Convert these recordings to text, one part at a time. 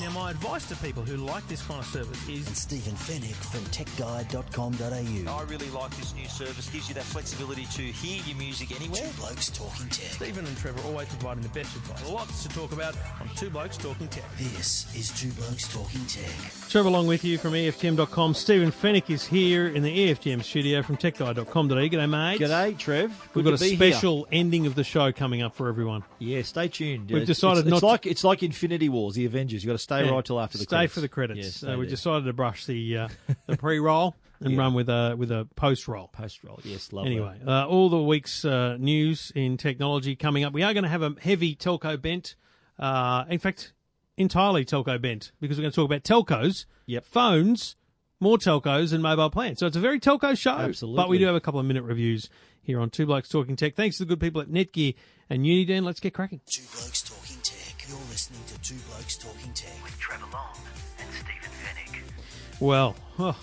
Now, my advice to people who like this kind of service is and Stephen Fenech from TechGuide.com.au. I really like this new service. Gives you that flexibility to hear your music anywhere. Two Blokes Talking Tech. Stephen and Trevor always providing the best advice. Lots to talk about on Two Blokes Talking Tech. This is Two Blokes Talking Tech. Trevor along with you from E EFTM.com. Stephen Fenech is here in the E EFTM studio from TechGuide.com.au. G'day, mate. G'day, Trev. We've Good got a be here. special ending of the show coming up for everyone. Yeah, stay tuned. We've decided it's, not It's to- like it's like Infinity Wars, the Avengers. You got to stay Yeah. right till after the Stay credits. for the credits. Yeah, so we there. decided to brush the uh, the pre-roll and Yeah. run with a with a post-roll. post roll. Yes, love Anyway, uh, all the week's uh, news in technology coming up. We are going to have a heavy telco bent. Uh, in fact, entirely telco bent because we're going to talk about telcos, Yep. phones, more telcos, and mobile plans. So it's a very telco show. Absolutely. But we do have a couple of minute reviews here on Two Blokes Talking Tech. Thanks to the good people at Netgear and Uniden. Let's get cracking. Two Blokes Talking Tech. You're listening to Two Blokes Talking Tech with Trevor Long and Stephen Fenech. Well, oh,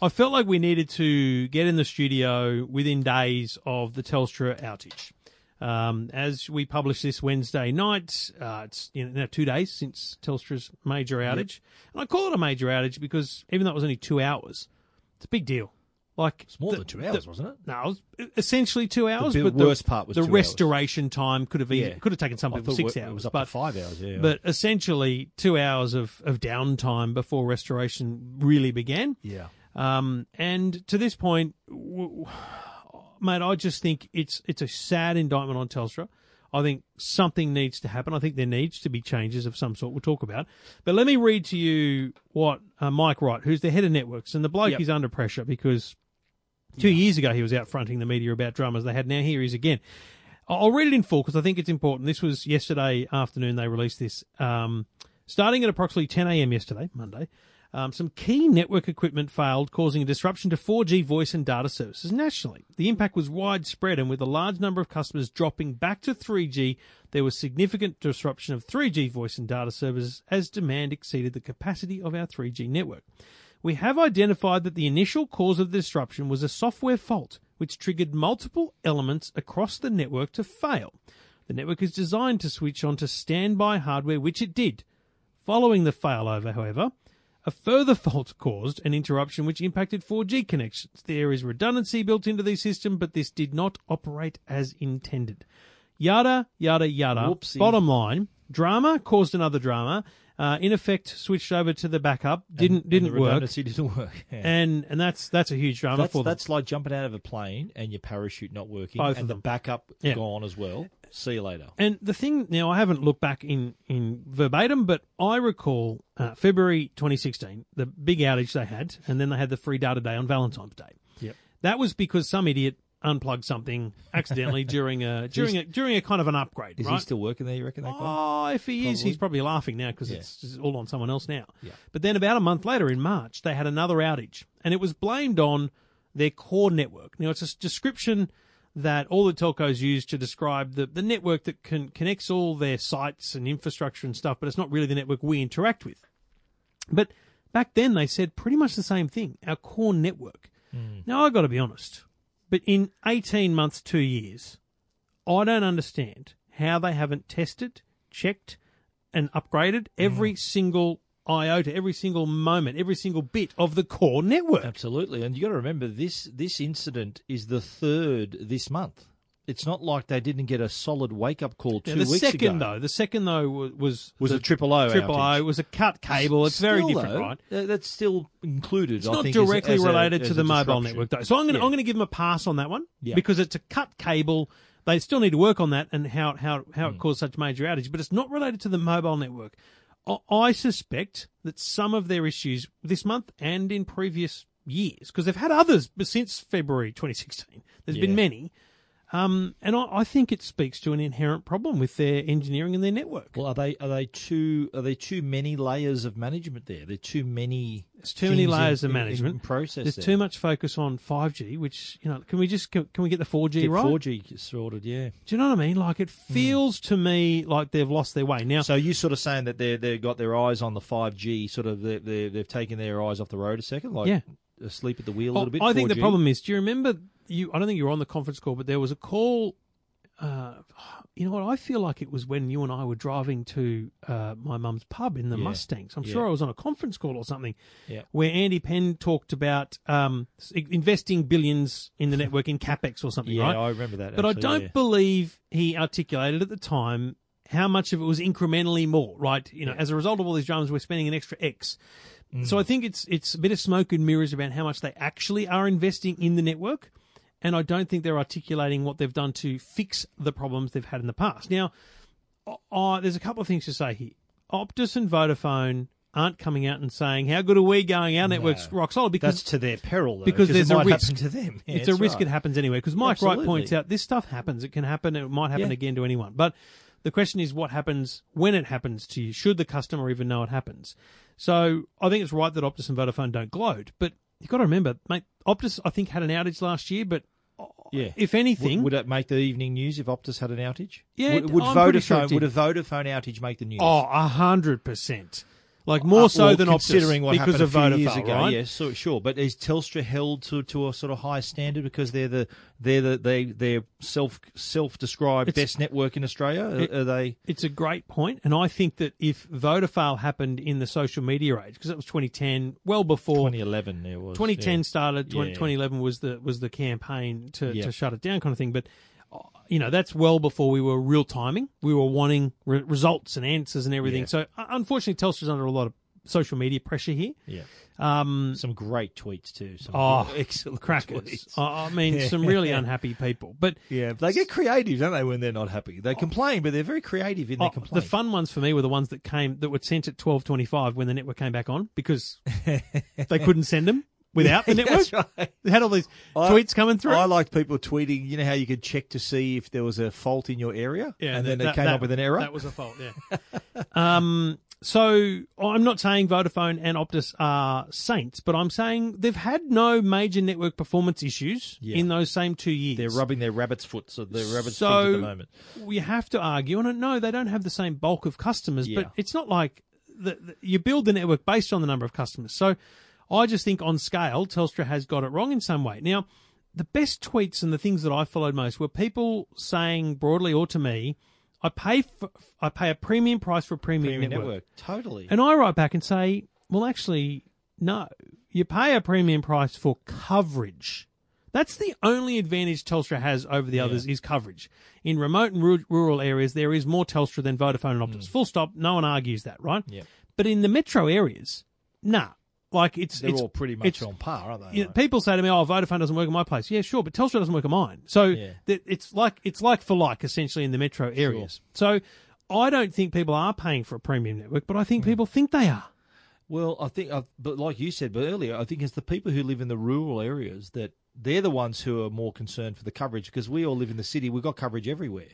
I felt like we needed to get in the studio within days of the Telstra outage. Um, as we publish this Wednesday night, uh, it's you know, now two days since Telstra's major outage. And I call it a major outage because even though it was only two hours, it's a big deal. Like It's more the- than two hours, the- wasn't it? No, it was essentially two hours. bit- but the worst part was the two hours. restoration time could have even, Yeah. could have taken some people six it hours. was up but to five hours. Yeah, but essentially two hours of, of downtime before restoration really began. yeah, Um, and to this point, w- w- mate, I just think it's it's a sad indictment on Telstra. I think something needs to happen. I think there needs to be changes of some sort. We'll talk about. But let me read to you what uh, Mike Wright, who's the head of networks, and the bloke Yep. is under pressure because two years ago he was out fronting the media about dramas they had. Now here he is again. I'll read it in full because I think it's important. This was yesterday afternoon. They released this. Um, starting at approximately 10 a.m. yesterday, Monday, um, some key network equipment failed, causing a disruption to 4G voice and data services nationally. The impact was widespread, and with a large number of customers dropping back to 3G, there was significant disruption of 3G voice and data services as demand exceeded the capacity of our 3G network. We have identified that the initial cause of the disruption was a software fault, which triggered multiple elements across the network to fail. The network is designed to switch on to standby hardware, which it did. Following the failover, however, a further fault caused an interruption which impacted 4G connections. There is redundancy built into the system, but this did not operate as intended. Yada, yada, yada. Whoopsie. Bottom line, drama caused another drama. Uh, in effect, switched over to the backup. Didn't And didn't the work, redundancy didn't work. Yeah. and and that's that's a huge drama that's, for them. that's like jumping out of a plane and your parachute not working, Both of and the backup Yeah. gone as well. See you later. And the thing now, I haven't looked back in, in verbatim, but I recall uh, February 2016, the big outage they had, and then they had the free data day on Valentine's Day. Yep. That was because some idiot unplugged something accidentally during a during a during a kind of an upgrade. Is right? he still working there? You reckon that guy? Oh, if he is, Probably. he's probably laughing now because Yeah. it's all on someone else now. Yeah. But then about a month later in March, they had another outage, and it was blamed on their core network. Now, it's a description that all the telcos use to describe the, the network that can, connects all their sites and infrastructure and stuff, but it's not really the network we interact with. But back then, they said pretty much the same thing our core network. Hmm. Now, i got to be honest, but in 18 months, two years, I don't understand how they haven't tested, checked, and upgraded every mm. single iota, every single moment, every single bit of the core network. Absolutely, and you got to remember this. This incident is the third this month. It's not like they didn't get a solid wake up call two Now, the weeks second ago. though, the second though was Was the a triple O triple O was a cut cable. It's very different, though, right? That's still included. It's I not think, as a- directly as a- related as to the mobile network though. So I'm going to Yeah. I'm going to give them a pass on that one Yeah. because it's a cut cable. They still need to work on that and how how how it hmm. caused such major outage, but it's not related to the mobile network. I- I suspect that some of their issues this month and in previous years, because they've had others since February 2016. There's been many. Um, and I, I think it speaks to an inherent problem with their engineering and their network. Well, are they are they too are there too many layers of management there? There are too many. There's too many things in- layers of in- in management. process. There's there. too much focus on 5G, which you know. Can we just can, can we get the 4G Get right? 4G sorted, yeah. Do you know what I mean? Like it feels to me like they've lost their way now. So you sort of saying that they they've got their eyes on the 5G, sort of they they they've taken their eyes off the road a second, like Yeah. asleep at the wheel a Oh, little bit. I think the 4G. problem is, do you remember you? I don't think you were on the conference call, but there was a call. Uh, you know what? I feel like it was when you and I were driving to uh, my mum's pub in the Yeah. Mustangs. I'm Yeah. sure I was on a conference call or something Yeah. where Andy Penn talked about um, investing billions in the network in capex or something, Yeah, right? I remember that. But I don't yeah. believe he articulated at the time how much of it was incrementally more, right? You know, as a result of all these dramas, we're spending an extra X. Mm. So I think it's it's a bit of smoke and mirrors about how much they actually are investing in the network, and I don't think they're articulating what they've done to fix the problems they've had in the past. Now, uh, there's a couple of things to say here. Optus and Vodafone aren't coming out and saying how good are we going? Our network's rock solid because That's to their peril, though, because there's it a risk. to them. Yeah, it's a risk right. it happens anyway. Because Mike Wright points out this stuff happens. It can happen. It might happen Yeah. again to anyone. But the question is, what happens when it happens to you? Should the customer even know it happens? So I think it's right that Optus and Vodafone don't gloat. But you've got to remember, mate, Optus I think had an outage last year, but Yeah. if anything, Would, would it make the evening news if Optus had an outage? Yeah, Would, would I'm pretty sure Vodafone would a Vodafone outage make the news? oh, a hundred percent, like more Uh, so than considering Optus what because happened of a few Vodafone, years ago. right? Yes, so, sure. But is Telstra held to, to a sort of high standard because they're the they're the they they're self self described best network in Australia? Are- It- are they? It's a great point, and I think that if Vodafone happened in the social media age, because it was 2010, well before 2011 there was 2010 yeah. started. 20, Yeah. 2011 was the was the campaign to, Yeah. to shut it down, kind of thing. But you know, that's well before we were real timing. We were wanting re- results and answers and everything. Yeah. So uh, unfortunately, Telstra's under a lot of social media pressure here. Yeah, Um, some great tweets too. Some Oh, excellent crackers. tweets. I mean, some really unhappy people. But Yeah, they get creative, don't they? When they're not happy, they complain, but they're very creative in their Oh, the fun ones for me were the ones that came that were sent at twelve twenty five when the network came back on because they couldn't send them without the network. Right. They had all these I- tweets coming through. I liked people tweeting. You know how you could check to see if there was a fault in your area, and then that- they came that- up with an error. That was a fault. Yeah. um. So I'm not saying Vodafone and Optus are saints, but I'm saying they've had no major network performance issues Yeah. in those same two years. They're rubbing their rabbit's foot, so their rabbit's So- at the moment. So we have to argue, and no, they don't have the same bulk of customers, Yeah. but it's not like the, the, you build the network based on the number of customers. So I just think on scale, Telstra has got it wrong in some way. Now, the best tweets and the things that I followed most were people saying broadly or to me, I pay for, I pay a premium price for a premium, Premium network. network, totally. And I write back and say, well, actually, no. You pay a premium price for coverage. That's the only advantage Telstra has over the others is coverage. In remote and ru- rural areas, there is more Telstra than Vodafone and Optus. Hmm. Full stop. No one argues that, right? Yep. But in the metro areas, nah. Like it's They're it's all pretty much on par, aren't they? you know, people say to me, "Oh, Vodafone doesn't work in my place." Yeah, sure, but Telstra doesn't work in mine. So Yeah. th- it's like it's like for like essentially in the metro areas. So I don't think people are paying for a premium network, but I think people think they are. Well, I think, uh, but like you said, but earlier, I think it's the people who live in the rural areas that they're the ones who are more concerned for the coverage because we all live in the city. We've got coverage everywhere.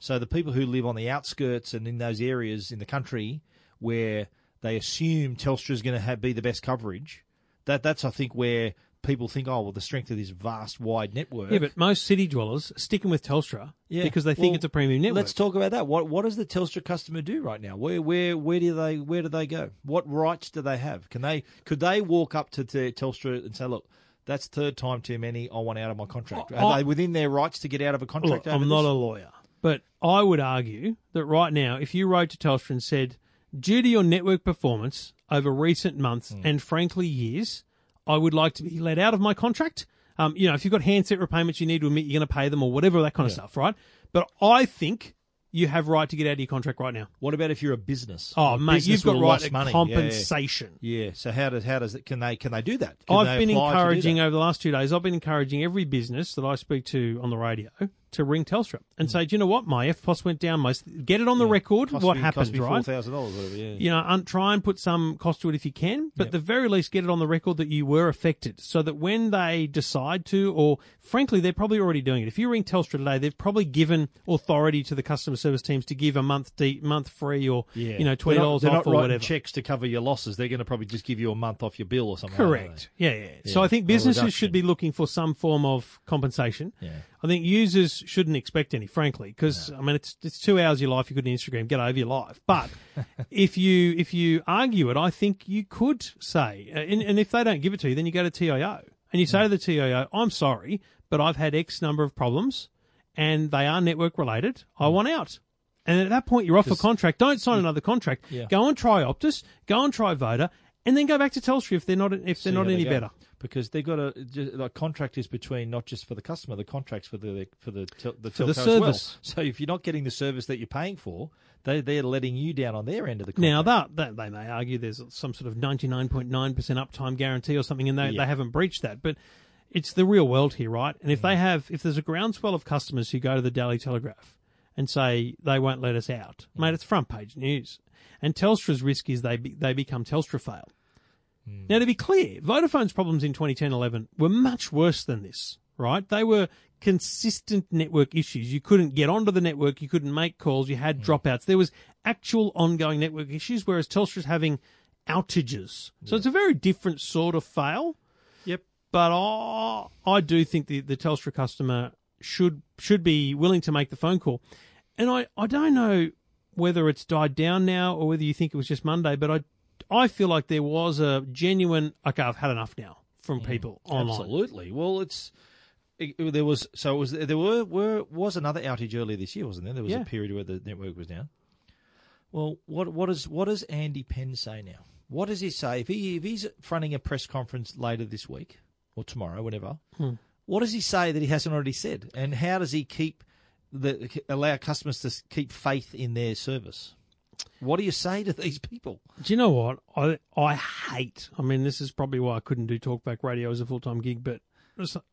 So the people who live on the outskirts and in those areas in the country where they assume Telstra is going to have, be the best coverage, that that's I think where people think, oh, well, the strength of this vast, wide network. Yeah, but most city dwellers are sticking with Telstra Yeah. because they think Well, it's a premium network. Let's talk about that. What what does the Telstra customer do right now? Where where where do they where do they go? What rights do they have? Can they could they walk up to, to Telstra and say, look, that's third time too many. I want out of my contract. Oh, are I- they within their rights to get out of a contract? Look, I'm not a lawyer, but I would argue that right now, if you wrote to Telstra and said, due to your network performance over recent months Hmm. and frankly years, I would like to be let out of my contract. Um, you know, if you've got handset repayments, you need to admit you're going to pay them or whatever that kind of stuff, right? But I think you have right to get out of your contract right now. What about if you're a business? Oh, A mate, business you've got right to money. Yeah, yeah. compensation. Yeah, So how does how does it? Can they can they do that? Can I've been apply to do encouraging over the last two days. I've been encouraging every business that I speak to on the radio to ring Telstra and mm. say, do you know what? My EFTPOS went down. My get it on the record. Cost what me, happened, right? Four thousand dollars, whatever. Yeah. you know, un- try and put some cost to it if you can, but Yep. the very least get it on the record that you were affected so that when they decide to, or frankly, they're probably already doing it. If you ring Telstra today, they've probably given authority to the customer service teams to give a month de- month free or, Yeah. you know, $20 They're not, they're off not or whatever. checks to cover your losses. They're going to probably just give you a month off your bill or something. Correct. Yeah, yeah, So I think businesses should be looking for some form of compensation. Yeah. I think users shouldn't expect any, frankly, because I mean it's it's two hours of your life. You could on Instagram get over your life, but if you if you argue it, I think you could say, uh, and, and if they don't give it to you, then you go to TIO and you say to the TIO, "I'm sorry, but I've had X number of problems, and they are network related. I Hmm. want out." And at that point, you're off a contract. Don't sign another contract. Yeah. Go and try Optus. Go and try Voda, and then go back to Telstra if they're not if they're See not any go. better. Because they've got a like contract is between not just for the customer, the contracts for the for the tel, the, For the telco as service. well. So if you're not getting the service that you're paying for, they they're letting you down on their end of the Now that, that they may argue there's some sort of 99.9% uptime guarantee or something, and they, Yeah. they haven't breached that. But it's the real world here, right? And if Mm. they have, if there's a groundswell of customers who go to the Daily Telegraph and say they won't let us out, Mm. mate, it's front page news. And Telstra's risk is they be, they become Telstra fail. Hmm. Now, to be clear, Vodafone's problems in 2010-11 were much worse than this, right? They were consistent network issues. You couldn't get onto the network, you couldn't make calls, you had hmm. dropouts. There was actual ongoing network issues, whereas Telstra's having outages. So it's a very different sort of fail. Yep. But I, I do think the, the Telstra customer should should be willing to make the phone call. And I, I don't know whether it's died down now or whether you think it was just Monday, but I I feel like there was a genuine okay, I've had enough now from people online. Absolutely. Well, it's it, it- there was so it was there were were was another outage earlier this year, wasn't there? There was Yeah. a period where the network was down. Well, what what is what does Andy Penn say now? What does he say if he if he's fronting a press conference later this week or tomorrow, whenever? Hmm. What does he say that he hasn't already said? And how does he keep the allow customers to keep faith in their service? What do you say to these people? Do you know what I I hate? I mean, this is probably why I couldn't do talkback radio as a full time gig, but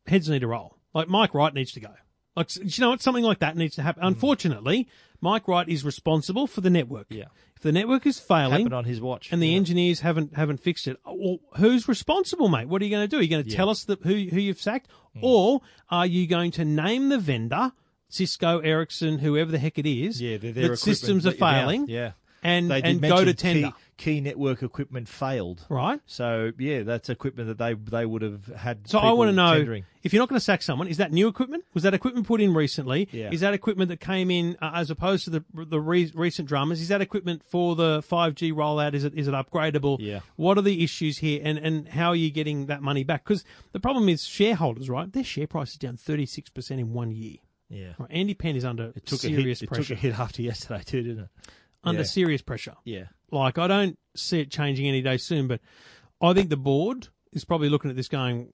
heads need to roll. Like Mike Wright needs to go. Like do you know what? Something like that needs to happen. Unfortunately, Mike Wright is responsible for the network. Yeah. If the network is failing, Happened on his watch, and the Yeah. engineers haven't haven't fixed it. Well, who's responsible, mate? What are you going to do? Are you going to Yeah. tell us that who who you've sacked, Hmm. or are you going to name the vendor, Cisco, Ericsson, whoever the heck it is, Yeah, their, their systems are let you down. failing, Yeah, and they and go to tender, Key, key network equipment failed. right? So yeah, that's equipment that they they would have had. So I want to know tendering. if you're not going to sack someone, is that new equipment? Was that equipment put in recently? Yeah. Is that equipment that came in uh, as opposed to the the re- recent dramas? Is that equipment for the 5G rollout? Is it is it upgradable? Yeah. What are the issues here, and and how are you getting that money back? Because the problem is shareholders, right? Their share price is down 36 percent in one year. Yeah, Right? Andy Penn is under it took serious a hit. It pressure. took a hit after yesterday too, didn't it? Under yeah. serious pressure. Yeah, Like I don't see it changing any day soon, but I think the board is probably looking at this going,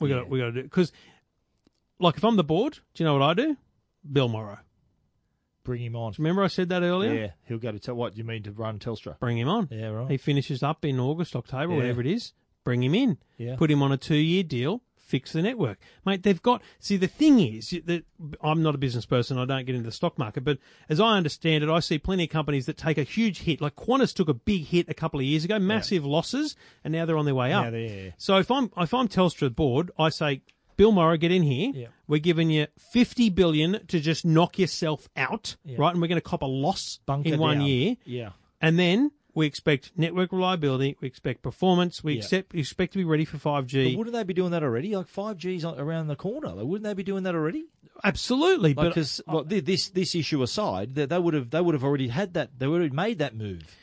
we got to we got to do because, like, if I'm the board, do you know what I do? Bill Morrow. bring him on. Remember I said that earlier. Yeah, he'll go to tell what you mean to run Telstra. Bring him on. Yeah, right. He finishes up in August, October, Yeah. whatever it is. Bring him in. Yeah. Put him on a two-year deal. Fix the network, mate. They've got. See, the thing is that I'm not a business person. I don't get into the stock market, but as I understand it, I see plenty of companies that take a huge hit. Like Qantas took a big hit a couple of years ago, massive losses, and now they're on their way up. Yeah. So if I'm if I'm Telstra board, I say, Bill Morrow, get in here. Yeah. We're giving you fifty billion to just knock yourself out, Yeah. right? And we're going to cop a loss Bunker in one down. year, Yeah, and then we expect network reliability, we expect performance, we Yeah. expect expect to be ready for five but G. wouldn't they be doing that already? Like five G's around the corner. Like, wouldn't they be doing that already? Absolutely, but Because well, this this issue aside, they, they would have they would have already had that. They would have made that move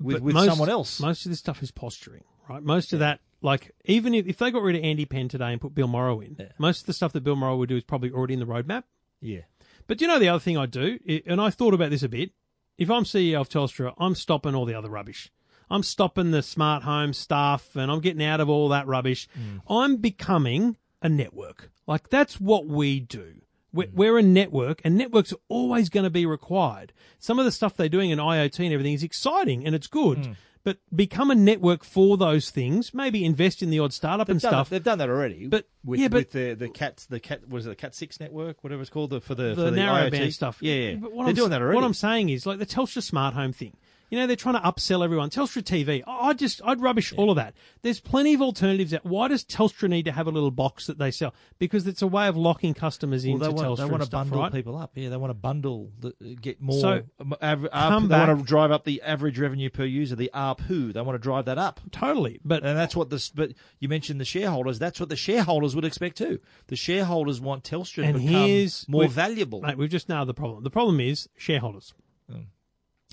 with with most- someone else. Most of this stuff is posturing, right? Most of that, like even if, if they got rid of Andy Penn today and put Bill Morrow in, Yeah. most of the stuff that Bill Morrow would do is probably already in the roadmap. yeah, But you know the other thing I do, and I thought about this a bit. If I'm CEO of Telstra, I'm stopping all the other rubbish. I'm stopping the smart home stuff, and I'm getting out of all that rubbish. Mm. I'm becoming a network. Like that's what we do. We're, mm. we're a network, and networks are always going to be required. Some of the stuff they're doing in IoT and everything is exciting and it's good. Mm. But become a network for those things. Maybe invest in the odd startup and They've done stuff. They've done that already. But- with, yeah, but- with the the cat the cat was it the Cat Six network, whatever it's called, the, for the the the narrowband stuff. Yeah, yeah. But what they're I'm, doing that already. What I'm saying is, like the Telstra smart home thing. You know, they're trying to upsell everyone. Telstra TV. I just, I'd rubbish all of that. There's plenty of alternatives. Out. Why does Telstra need to have a little box that they sell? Because it's a way of locking customers well, into they want, Telstra they want to stuff, bundle right? people up. Yeah, they want to bundle, the, get more. So, av- come up, they want to drive up the average revenue per user, the ARPU. They want to drive that up. Totally. But And that's what this. But you mentioned the shareholders. That's what the shareholders would expect too. The shareholders want Telstra to become more valuable. Mate, we've just nailed the problem. The problem is shareholders.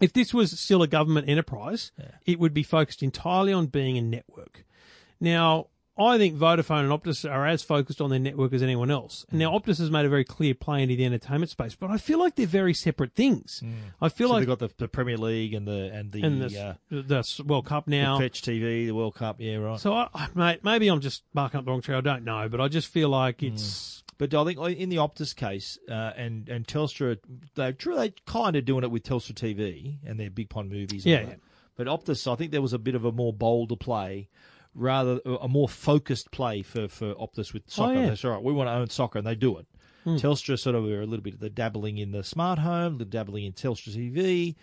If this was still a government enterprise, it would be focused entirely on being a network. Now, I think Vodafone and Optus are as focused on their network as anyone else. And now. Optus has made a very clear play into the entertainment space, but I feel like they're very separate things. I feel so like they've got the, the Premier League and the and the, and the, uh, the World Cup now. Fetch TV, the World Cup. Yeah, right. So, I, I- mate, maybe I'm just barking up the wrong tree. I don't know, but I just feel like Hmm. it's But I think in the Optus case, uh, and and Telstra, they're true they kind of doing it with Telstra TV and their BigPond movies. and Yeah, that. yeah. But Optus, I think there was a bit of a more bolder play, rather a more focused play for for Optus with soccer. Oh, yeah. Hmm. They say, all right, we want to own soccer, and they do it. Telstra sort of are a little bit of the dabbling in the smart home, the dabbling in Telstra TV,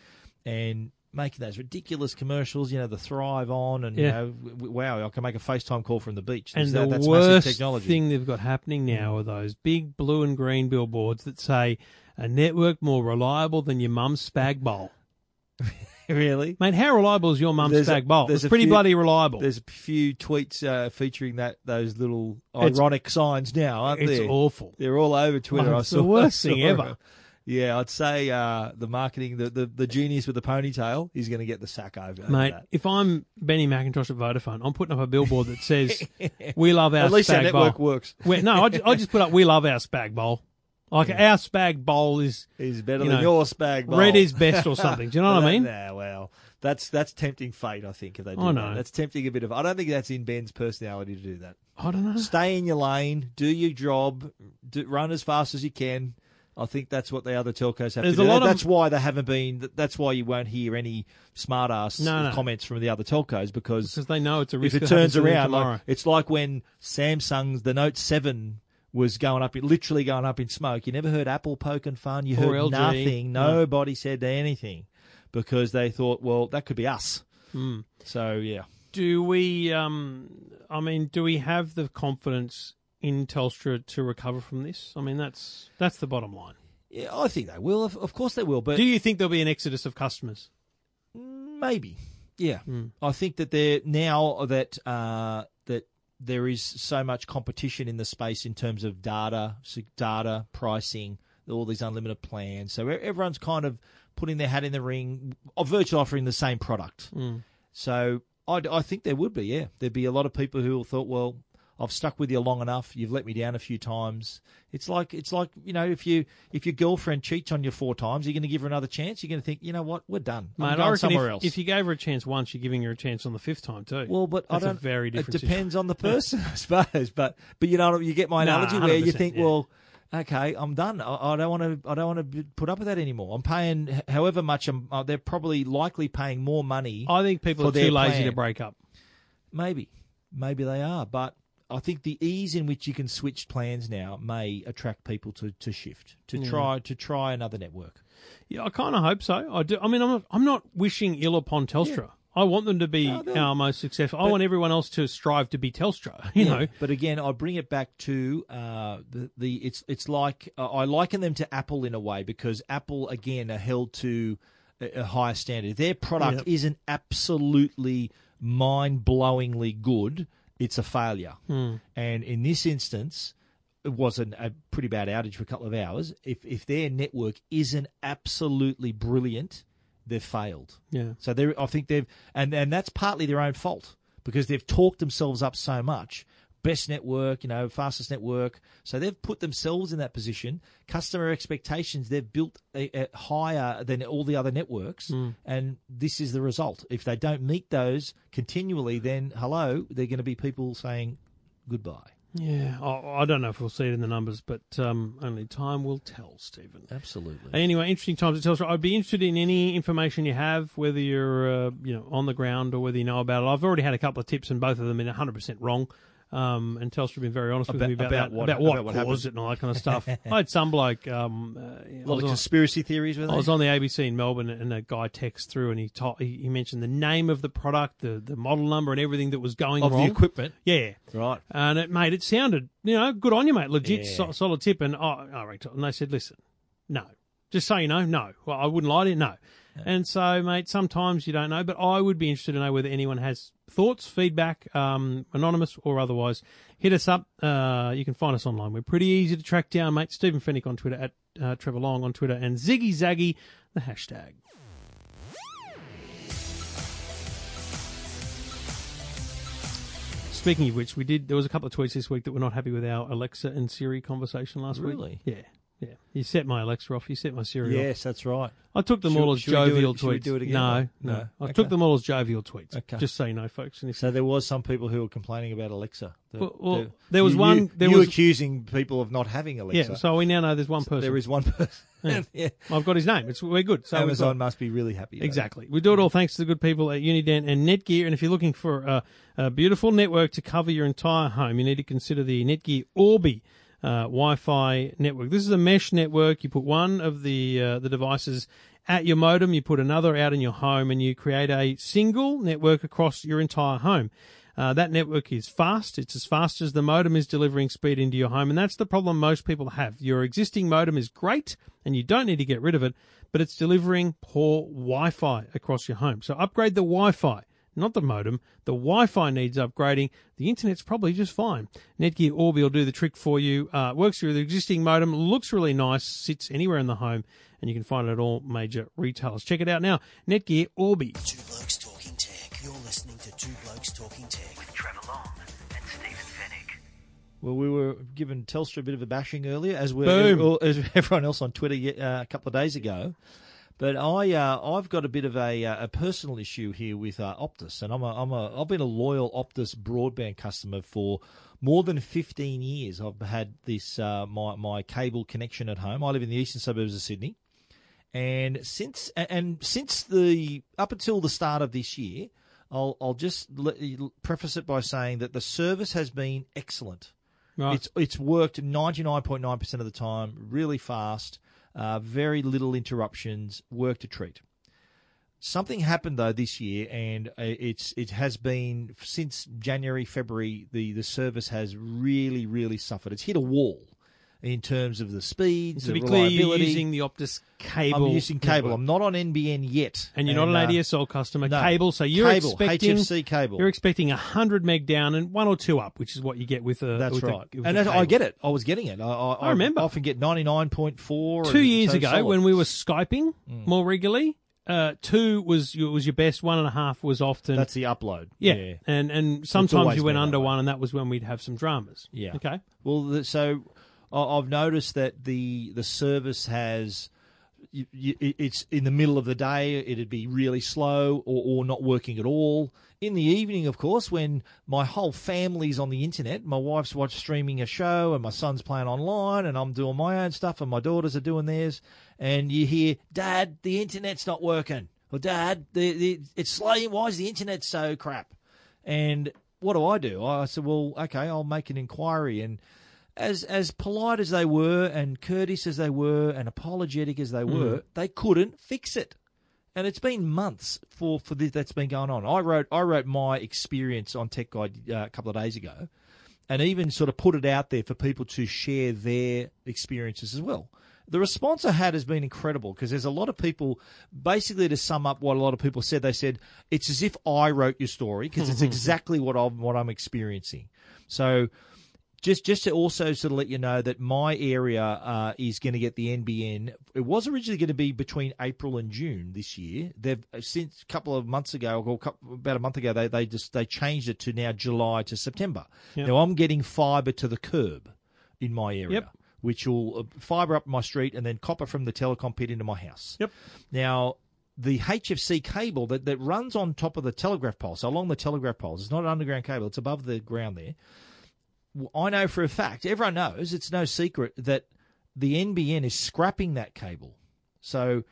and making those ridiculous commercials. You know, the Thrive on, and you know, w- wow, I can make a FaceTime call from the beach. And That- the that's worst massive technology. thing they've got happening now are those big blue and green billboards that say a network more reliable than your mum's spag bowl. really. Mate, how reliable is your mum's There's spag bowl? there's It's pretty few- bloody reliable. There's a few tweets uh, featuring that those little It's- ironic signs now, aren't It's there? It's awful. They're all over Twitter. Mate, I it's saw, the worst thing ever. Yeah, I'd say uh, the marketing, the, the, the genius with the ponytail, he's going to get the sack over, over Mate, that. if I'm Benny McIntosh at Vodafone, I'm putting up a billboard that says, "We love our At least our spag network bowl." works. Well, no, I just, I just put up, "We love our spag bowl." Like our spag bowl is He's better You than know, your spag bowl. red is best or something. Do you know what I mean? Nah, well, that's that's tempting fate. I think if they do I that. that's tempting a bit of. I don't think that's in Ben's personality to do that. I don't know. Stay in your lane, do your job, do, run as fast as you can. I think that's what the other telcos have There's to do. lot of- that's why they haven't been. That's why you won't hear any smart ass No, no. comments from the other telcos because Because they know it's a risk. if it turns happens to them around, like, it's like when Samsung's the Note Seven was going up, literally going up in smoke. You never heard Apple poking fun. You Or heard LG. nothing. No. Nobody said anything because they thought, well, that could be us. Hmm. So yeah. do we? Um, I mean, do we have the confidence in Telstra to recover from this? I mean, that's that's the bottom line. Yeah, I think they will. Of, of course they will. But Do you think there'll be an exodus of customers? Maybe, yeah. Hmm. I think that there now that uh, that there is so much competition in the space in terms of data, data pricing, all these unlimited plans. So everyone's kind of putting their hat in the ring, of virtually offering the same product. Hmm. So I, I think there would be, yeah, there'd be a lot of people who thought, well. I've stuck with you long enough. You've let me down a few times. It's like it's like you know if you if your girlfriend cheats on you four times, you're going to give her another chance. You're going to think, you know what, we're done. I'm Mate, going I reckon somewhere if, else. if you gave her a chance once, you're giving her a chance on the fifth time too. Well, but That's I a don't. very different It depends on the person, I suppose. But but you know you get my Nah, analogy where you think, yeah. well, okay, I'm done. I, I don't want to. I don't want to put up with that anymore. I'm paying however much. I'm. Uh, they're probably likely paying more money. I think people are too lazy to break up. Maybe, maybe they are, but. I think the ease in which you can switch plans now may attract people to, to shift to try to try another network. Yeah, I kind of hope so. I do. I mean, I'm not, I'm not wishing ill upon Telstra. I want them to be No, our most successful. I want everyone else to strive to be Telstra. You know, But again, I bring it back to uh, the, the it's it's like uh, I liken them to Apple in a way because Apple again are held to a, a higher standard. Their product Yep. isn't absolutely mind blowingly good; it's a failure. Hmm. And in this instance, it was an, a pretty bad outage for a couple of hours. If if their network isn't absolutely brilliant, they've failed. yeah. So they I think they've, and and that's partly their own fault because they've talked themselves up so much. Best network, you know, fastest network. So they've put themselves in that position. Customer expectations they've built a, a higher than all the other networks, and this is the result. If they don't meet those continually, then hello, they're going to be people saying goodbye. Yeah, I, I don't know if we'll see it in the numbers, but um, only time will tell, Stephen. Absolutely. Anyway, interesting times at Telstra. I'd be interested in any information you have, whether you're uh, you know on the ground or whether you know about it. I've already had a couple of tips, and both of them are 100 percent wrong. Um, and Telstra have been very honest with me about, about that, what- about what, about what caused happened. it and all that kind of stuff. I had some bloke. Um, uh, I a lot of on- conspiracy theories with I was on the ABC in Melbourne, and a guy texted through, and he to- he, he mentioned the name of the product, the the model number, and everything that was going Of wrong. the equipment. yeah, Right. and it made it sounded, you know, good on you, mate. Legit, Yeah. so, solid tip. And oh, all right. And they said, listen, no, just so you know, no. Well, I wouldn't lie to you, no. And so, mate, sometimes you don't know, but I would be interested to know whether anyone has thoughts, feedback, um, anonymous or otherwise. Hit us up. Uh, you can find us online. We're pretty easy to track down, mate. Stephen Fenech on Twitter, at uh, Trevor Long on Twitter, and Ziggy Zaggy, the hashtag. Speaking of which, we did. There was a couple of tweets this week that were not happy with our Alexa and Siri conversation last week. Really? Yeah, yeah. You set my Alexa off. You set my Siri off. Yes, that's right. I took them Should- all as should we do it- jovial should we tweets. do it again? No, no. No. I Okay. took them all as jovial tweets. Okay. Just so you know, folks. And if So there was some people who were complaining about Alexa. The- Well- well, the- there was you- one- You, there you was- accusing people of not having Alexa. yeah, so we now know there's one person. there is one person. yeah. I've got his name. It's we're good. So we've got- Amazon must be really happy. about it. Exactly. We do it all thanks to the good people at Uniden and Netgear. And if you're looking for a, a beautiful network to cover your entire home, you need to consider the Netgear Orbi uh, Wi-Fi network. This is a mesh network. You put one of the uh, the devices at your modem, you put another out in your home, and you create a single network across your entire home. Uh, that network is fast. It's as fast as the modem is delivering speed into your home. And that's the problem most people have. Your existing modem is great and you don't need to get rid of it, but it's delivering poor Wi Fi across your home. So upgrade the Wi Fi, not the modem. The Wi Fi needs upgrading. The internet's probably just fine. Netgear Orbi will do the trick for you. Uh, works through the existing modem, looks really nice, sits anywhere in the home, and you can find it at all major retailers. Check it out now. Netgear Orbi. Two Blokes Talking Tech. You're listening to Two Blokes Talking Tech with Trevor Long and Stephen Fenech. Well, we were giving Telstra a bit of a bashing earlier, as we Boom. as everyone else on Twitter uh, a couple of days ago. But I, uh, I've got a bit of a, uh, a personal issue here with uh, Optus, and I'm a, I'm a, I've been a loyal Optus broadband customer for more than 15 years. I've had this uh, my my cable connection at home. I live in the eastern suburbs of Sydney, and since and since the up until the start of this year, I'll I'll just preface it by saying that the service has been excellent. Right. It's it's worked ninety nine point nine percent of the time, really fast, uh, very little interruptions, work to treat. Something happened though this year, and uh, it's it has been since January February. The the service has really really suffered. It's hit a wall in terms of the speeds, to the be clear, you're using the Optus cable. I'm using cable. network. I'm not on NBN yet, and you're not an uh, ADSL customer. no. Cable, so you're Cable, expecting HFC cable. You're expecting hundred meg down and one or two up, which is what you get with a. That's with right, and that's- I get it. I was getting it. I, I, I remember. often get ninety nine point four. Two years so ago, solid. when we were skyping Mm. more regularly, uh, two was your- was your best. One and a half was often. that's the upload. yeah. and and sometimes you went under one, and that was when we'd have some dramas. Yeah. Okay. Well, the, so I- I've noticed that the the service has. You, you, it's in the middle of the day. It'd be really slow or, or not working at all. In the evening, of course, when my whole family's on the internet, my wife's watch streaming a show, and my son's playing online, and I'm doing my own stuff, and my daughters are doing theirs, and you hear, "Dad, the internet's not working," or "Dad, the, the it's slow. Why is the internet so crap?" And what do I do? I said, well, okay, I'll make an inquiry. And as as polite as they were, and courteous as they were, and apologetic as they were, they couldn't fix it. And it's been months for for this that's been going on. I wrote I wrote my experience on Tech Guide uh, a couple of days ago, and even sort of put it out there for people to share their experiences as well. The response I had has been incredible because there's a lot of people. Basically, to sum up what a lot of people said, they said it's as if I wrote your story because it's exactly what I'm what I'm experiencing. So just just to also sort of let you know that my area uh, is going to get the NBN. It was originally going to be between April and June this year. They've since a couple of months ago, or couple, about a month ago, they they just they changed it to now July to September. Yep. Now I'm getting fibre to the curb in my area. Yep. Which will uh, fibre up my street and then copper from the telecom pit into my house. Yep. Now, the HFC cable that, that runs on top of the telegraph pole, so along the telegraph poles, it's not an underground cable, it's above the ground there I know for a fact, everyone knows, it's no secret that the NBN is scrapping that cable. So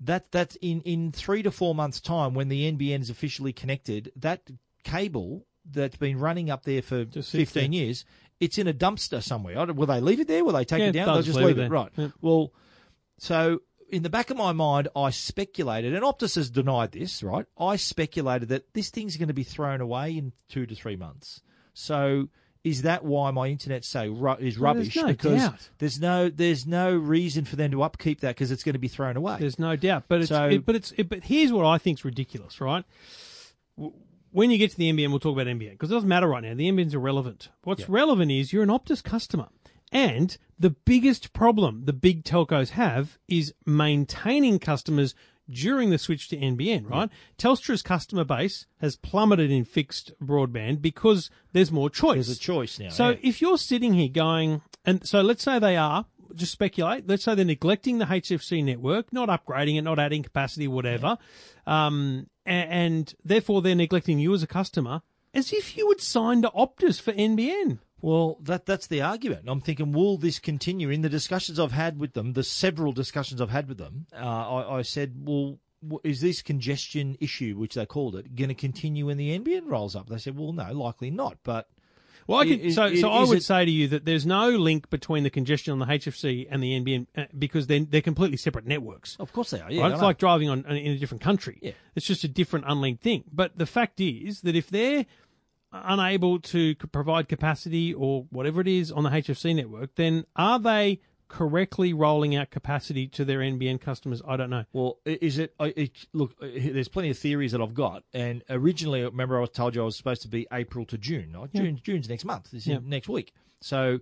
that that's in, in three to four months' time when the NBN is officially connected, that cable that's been running up there for Just sits 15 years, it's in a dumpster somewhere. Will they leave it there? Will they take Yeah, it down? they'll just leave it. Right. Yeah. Well, so in the back of my mind, I speculated, and Optus has denied this, right? I speculated that this thing's going to be thrown away in two to three months. So is that why my internet say ru- is Well, there's rubbish? no because doubt. there's no there's no reason for them to upkeep that because it's going to be thrown away. There's no doubt, but it's So- it, but it's it, but here's what I think's ridiculous, right? When you get to the NBN, we'll talk about NBN because it doesn't matter right now. The NBN's irrelevant. What's relevant is you're an Optus customer, and the biggest problem the big telcos have is maintaining customers during the switch to NBN. Right? Telstra's customer base has plummeted in fixed broadband because there's more choice. There's a choice now. So yeah. if you're sitting here going, and so let's say they are, just speculate, let's say they're neglecting the HFC network, not upgrading it, not adding capacity, whatever, um, a- and, therefore they're neglecting you as a customer, as if you would sign to Optus for NBN. Well, that that's the argument. I'm thinking, will this continue? In the discussions I've had with them, the several discussions I've had with them, uh, I, I said, well, is this congestion issue, which they called it, going to continue when the NBN rolls up? They said, well, no, likely not. But Well, I could, Is- so, is- so I would it- say to you that there's no link between the congestion on the HFC and the NBN uh, because they're, they're completely separate networks. of course they are. Yeah, right? It's like driving on in a different country. Yeah. It's just a different unlinked thing. But the fact is that if they're unable to provide capacity or whatever it is on the HFC network, then are they correctly rolling out capacity to their NBN customers? I don't know. Well, is it, it? Look, uh, there's plenty of theories that I've got, and originally, remember, I was told you I was supposed to be April to June. Right? Yeah. June, June's next month. This is Yeah. next week. So,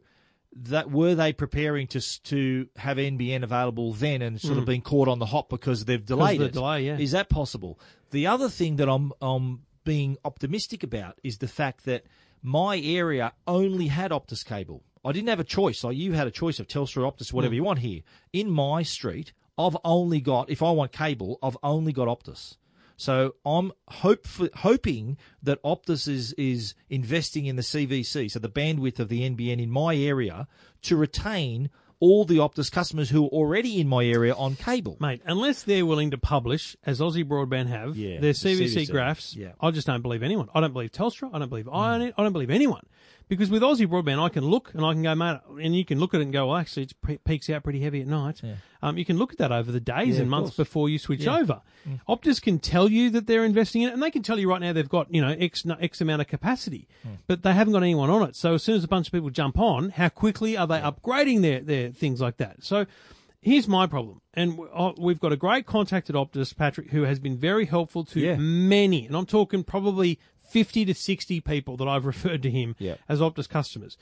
that were they preparing to to have NBN available then, and sort of being caught on the hop because they've delayed the it? delay, yeah. Is that possible? The other thing that I'm I'm being optimistic about is the fact that my area only had Optus cable. I didn't have a choice. Like you had a choice of Telstra, Optus, whatever hmm. you want here. In my street, I've only got if I want cable, I've only got Optus. So I'm hope hoping that Optus is is investing in the CVC, so the bandwidth of the NBN in my area, to retain all the Optus customers who are already in my area on cable. Mate, unless they're willing to publish, as Aussie Broadband have, Yeah, their the CVC, CVC, graphs, yeah. I just don't believe anyone. I don't believe Telstra. I don't believe Ion. I don't believe anyone. Because with Aussie Broadband, I can look and I can go, mate, and you can look at it and go, well, actually, it pre- peaks out pretty heavy at night. Um, you can look at that over the days Yeah, and months course. before you switch Yeah. Mm. over. Optus can tell you that they're investing in it, and they can tell you right now they've got, you know, X, X amount of capacity, Mm. but they haven't got anyone on it. So as soon as a bunch of people jump on, how quickly are they upgrading their, their things like that? So here's my problem. And uh, we've got a great contact at Optus, Patrick, who has been very helpful to Yeah. many, and I'm talking probably 50 to 60 people that I've referred to him Yeah. as Optus customers.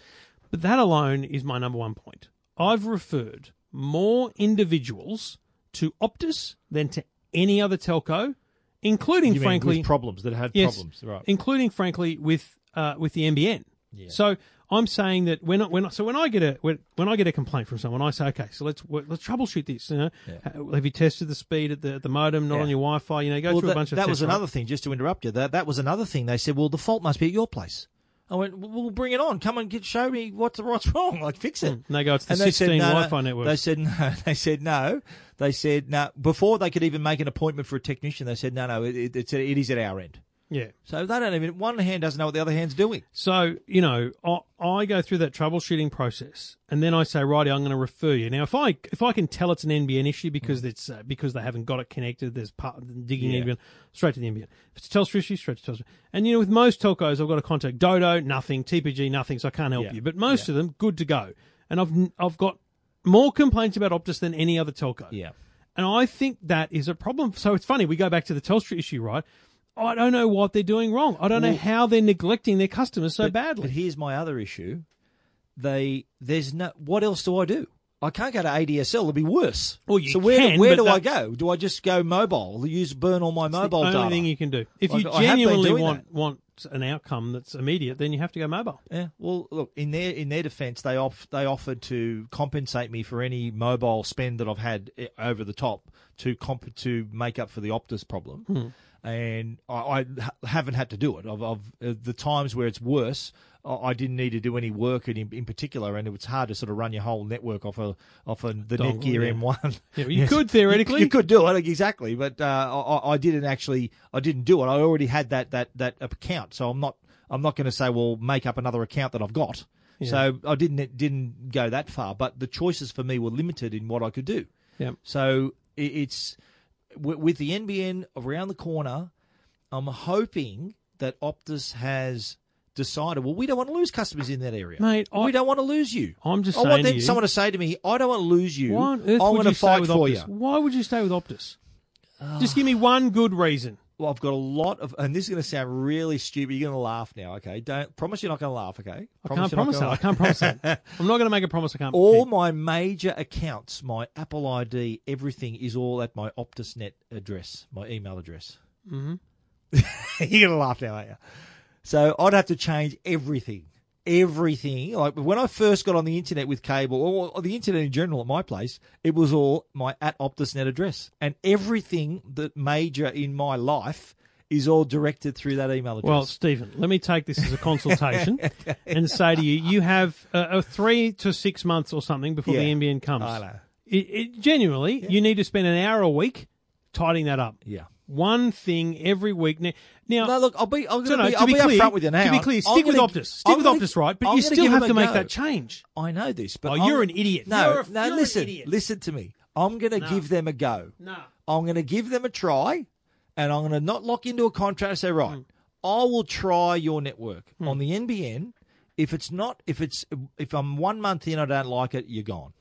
But that alone is my number one point. I've referred more individuals to Optus than to any other telco, including, You frankly, with problems that had Yes, problems, right? including frankly with uh, with the NBN. So I'm saying that when I, when I, so when I get a when, when I get a complaint from someone, I say, okay, so let's let's troubleshoot this. You know, Uh, have you tested the speed at the at the modem, not Yeah. on your Wi-Fi? You know, go well, through that, a bunch of that was tests, right? another thing. Just to interrupt you, that that was another thing. They said, "Well, the fault must be at your place." I went, "Well, we'll bring it on. Come and get, show me what's what's wrong. Like, fix it." And they go, it's the And they 16 said, no, no. Wi-Fi networks. They said no. They said no. They said no. Before they could even make an appointment for a technician, they said no, no. It, it, it's it is at our end. Yeah. So they don't even. One hand doesn't know what the other hand's doing. So, you know, I, I go through that troubleshooting process and then I say, righty, I'm going to refer you. Now, if I, if I can tell it's an NBN issue because it's, uh, because they haven't got it connected, there's part, digging Yeah. NBN, straight to the NBN. If it's a Telstra issue, straight to Telstra. And, you know, with most telcos, I've got to contact Dodo, nothing, TPG, nothing, so I can't help Yeah. you. But most of them, good to go. And I've, I've got more complaints about Optus than any other telco. Yeah. And I think that is a problem. So it's funny, we go back to the Telstra issue, right? I don't know what they're doing wrong. I don't know how they're neglecting their customers so but, badly. But here's my other issue. They there's no. What else do I do? I can't go to ADSL. It'll be worse. Well, you so where can, where do I go? Do I just go mobile? Use burn all my It's the mobile only data? thing you can do. If Like, you I have been genuinely want that. want an outcome that's immediate, then you have to go mobile. Yeah. Well, look in their in their defence, they off they offered to compensate me for any mobile spend that I've had eh, over the top to comp to make up for the Optus problem, Hmm. And I, I haven't had to do it. I've, I've uh, the times where it's worse. I didn't need to do any work in, in particular, and it was hard to sort of run your whole network off a off a, the Dongle, Netgear yeah. M1. Yeah, well, you could theoretically. You, could do it exactly, but uh, I, I didn't actually. I didn't do it. I already had that that that account, so I'm not. I'm not going to say, well, make up another account that I've got. So I didn't didn't go that far, but the choices for me were limited in what I could do. Yeah. So i- it's wi- with the NBN around the corner. I'm hoping that Optus has decided. Well, we don't want to lose customers in that area, Mate, I- we don't want to lose you. I'm just I want saying to them, you- someone to say to me, "I don't want to lose you. Why on earth I'm would to you stay fight with for Optus? you." Why would you stay with Optus? Just give me one good reason. Well, I've got a lot of, and this is going to sound really stupid. You're going to laugh now, okay? Don't promise you're not going to laugh, okay? I can't promise that. I can't promise that. I'm not going to make a promise I can't. all keep. my major accounts, my Apple ID, everything is all at my OptusNet address, my email address. Mm-hmm. You're gonna laugh now, aren't you? So I'd have to change everything, everything. Like when I first got on the internet with cable, or, the internet in general at my place, it was all my at OptusNet address, and everything that major in my life is all directed through that email address. Well, Stephen, let me take this as a consultation and say to you, you have a, a three to six months or something before the Yeah. NBN comes. I know. It, it, genuinely, you need to spend an hour a week tidying that up. Yeah. One thing every week. Now, now No, look, I'll be, I'm so no, be, to I'll be be, clear, upfront with you now. to be clear, I'm stick with gonna- Optus. Stick I'm with gonna- Optus, right? But I'm you still have to make go. that change. I know this, but Oh, I'm- you're an idiot. No, a- no. listen, listen to me. I'm going to give them a go. No. I'm going to give them a try, and I'm going to not lock into a contract and say, right, Hmm. I will try your network on the NBN. If it's not, if it's, if I'm one month in, I don't like it, you're gone.